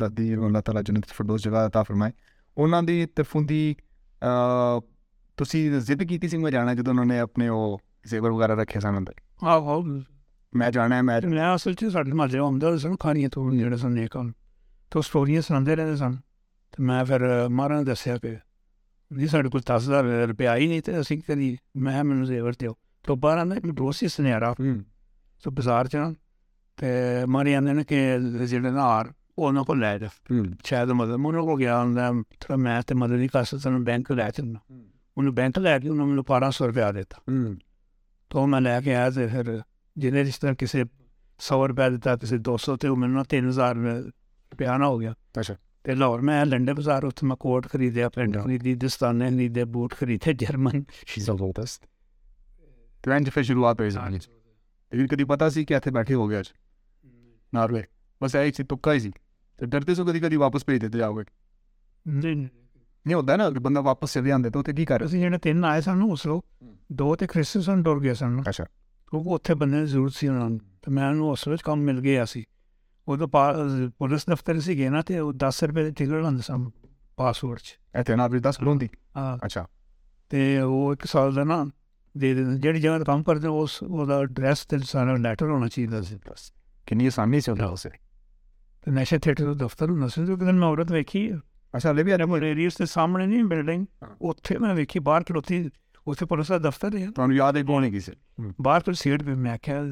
دادی اللہ تعالی جنت فردوس جگہ عطا فرمائے۔ انہاں دی طرفوں دی تسی ضد کیتی سی میں جانا جدوں انہوں نے اپنے او زیور وغیرہ رکھے سن اندر۔ میں جنا اصل سے مہرب آئے سن کھاریاں تھوڑی جڑے سنک تو اسٹوریاں سنایں رہتے سن تو میں پھر مارا نے دسیا پہ نہیں سب کو دس ہزار روپیہ آئی نہیں تو اِسی کری میں مجھے لیبر در آپ روز ہی سنیا تو بازار چاہیے آدمی نے کہ جن ہار وہاں کو لے جا شاید مدد میں انہوں کو گیا آپ مدد ہی کر سکتا میں بینک لے چنا انہوں نے بینک لے کے انہوں نے مجھے بارہ سو روپیہ دیتا تو میں لے کے آیا تو پھر ਜਿਹਨੇ ਰਿਸ਼ਤਾ ਕਿਸੇ 100 ਰੁਪਇਆ ਦਿੱਤਾ ਕਿਸੇ 200 ਤੇ ਉਹ ਮੈਨੂੰ ਨਾ 3000 ਰੁਪਇਆ ਨਾ ਹੋ ਗਿਆ ਅੱਛਾ ਤੇ ਲਾਹੌਰ ਮੈਂ ਲੰਡੇ ਬਾਜ਼ਾਰ ਉੱਥੇ ਮੈਂ ਕੋਟ ਖਰੀਦਿਆ ਪੈਂਟ ਖਰੀਦੀ ਦਸਤਾਨੇ ਖਰੀਦੇ ਬੂਟ ਖਰੀਦੇ ਜਰਮਨ ਜ਼ਬਰਦਸਤ ਤੇ ਇੰਜ ਫਿਰ ਸ਼ੁਰੂਆਤ ਹੋਈ ਸੀ ਲੇਕਿਨ ਕਦੀ ਪਤਾ ਸੀ ਕਿ ਇੱਥੇ ਬੈਠੇ ਹੋ ਗਏ ਅੱਜ ਨਾਰਵੇ ਬਸ ਇਹ ਸੀ ਤੁੱਕਾ ਹੀ ਸੀ ਤੇ ਡਰਦੇ ਸੋ ਕਦੀ ਕਦੀ ਵਾਪਸ ਭੇਜ ਦਿੱਤੇ ਜਾਓਗੇ ਨਹੀਂ ਨਹੀਂ ਹੁੰਦਾ ਨਾ ਕਿ ਬੰਦਾ ਵਾਪਸ ਚਲੇ ਜਾਂਦੇ ਤਾਂ ਉੱਥੇ ਕੀ ਕਰ ਅਸੀਂ ਜਿਹੜੇ ਤਿੰਨ ਆਏ ਸਨ ਉਸਲੋ ਦੋ ਤੇ ਕ੍ਰਿਸਟਨ ਡੋਰ ਗਏ ਸਨ ਅੱਛਾ کیونکہ اتنے بندے ضرورت میں کام مل گیا پولیس دفتر ٹکٹ لے سام پاسپورٹ جہی جگہ کام پر اڈرس لوگ کن آسانی سے نشے تھے دفتر ہونا سر میں عورت ویسا بھی سامنے نہیں بلڈنگ۔ اتنے میں ਉੱਥੇ ਪੁਲਿਸ ਦਾ ਦਫ਼ਤਰ ਹੈ ਤੁਹਾਨੂੰ ਯਾਦ ਹੈ ਕੋਣ ਕਿਸੇ ਬਾਹਰ ਤੋਂ ਸੀਟ ਵੀ ਮੈਂ ਕਿਹਾ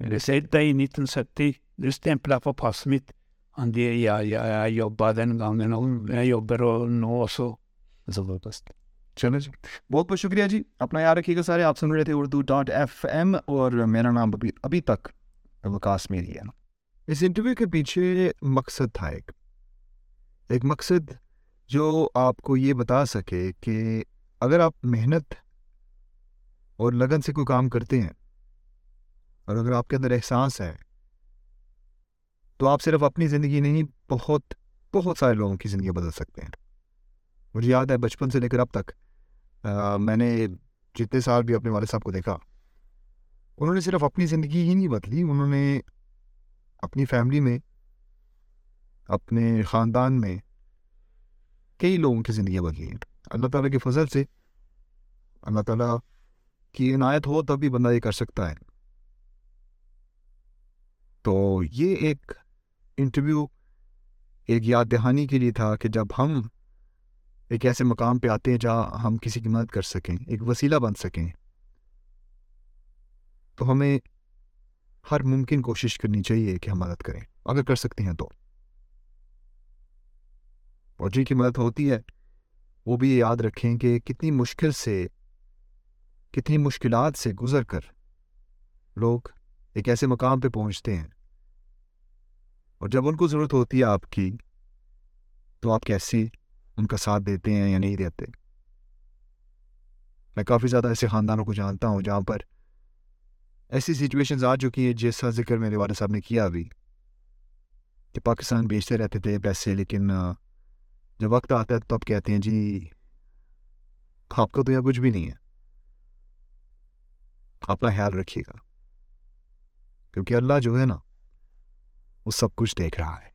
ਦੇ ਸੇਡ ਤੇ 1970 ਦੇ ਸਟੈਂਪਲ ਆਫ ਪਾਸਮਿਤ an det jeg, jeg, jeg jobba den زبردست چلے جی بہت بہت شکریہ جی اپنا یاد رکھیے گا سارے آپ سن رہے تھے اردو ڈاٹ ایف ایم اور میرا نام ابھی ابھی تک وکاس میری ہے اس انٹرویو کے پیچھے مقصد تھا ایک ایک مقصد جو آپ کو یہ بتا سکے کہ اگر آپ محنت اور لگن سے کوئی کام کرتے ہیں۔ اور اگر آپ کے اندر احساس ہے تو آپ صرف اپنی زندگی نہیں بہت بہت سارے لوگوں کی زندگی بدل سکتے ہیں۔ مجھے یاد ہے بچپن سے لے کر اب تک آ, میں نے جتنے سال بھی اپنے والد صاحب کو دیکھا انہوں نے صرف اپنی زندگی ہی نہیں بدلی انہوں نے اپنی فیملی میں اپنے خاندان میں کئی لوگوں کی زندگیاں بدلی ہیں۔ اللہ تعالیٰ کے فضل سے اللہ تعالیٰ کی عنایت ہو تب بھی بندہ یہ کر سکتا ہے۔ تو یہ ایک انٹرویو، ایک یاد دہانی کے لیے تھا کہ جب ہم ایک ایسے مقام پہ آتے ہیں جہاں ہم کسی کی مدد کر سکیں، ایک وسیلہ بن سکیں، تو ہمیں ہر ممکن کوشش کرنی چاہیے کہ ہم مدد کریں۔ اگر کر سکتے ہیں تو۔ اور جن کی مدد ہوتی ہے، وہ بھی یاد رکھیں کہ کتنی مشکل سے کتنی مشکلات سے گزر کر۔ لوگ ایک ایسے مقام پہ پہنچتے ہیں۔ اور جب ان کو ضرورت ہوتی ہے آپ کی، تو آپ کیسے ان کا ساتھ دیتے ہیں یا نہیں دیتے؟ میں کافی زیادہ ایسے خاندانوں کو جانتا ہوں جہاں پر ایسی سچویشنز آ چکی ہیں جیسا ذکر میرے والد صاحب نے کیا ابھی۔ کہ پاکستان بیچتے رہتے تھے پیسے، لیکن جب وقت آتا ہے تو اب کہتے ہیں جی آپ کا تو یہاں کچھ بھی نہیں ہے۔ اپنا خیال رکھیے گا۔ کیونکہ اللہ جو ہے نا، وہ سب کچھ دیکھ رہا ہے۔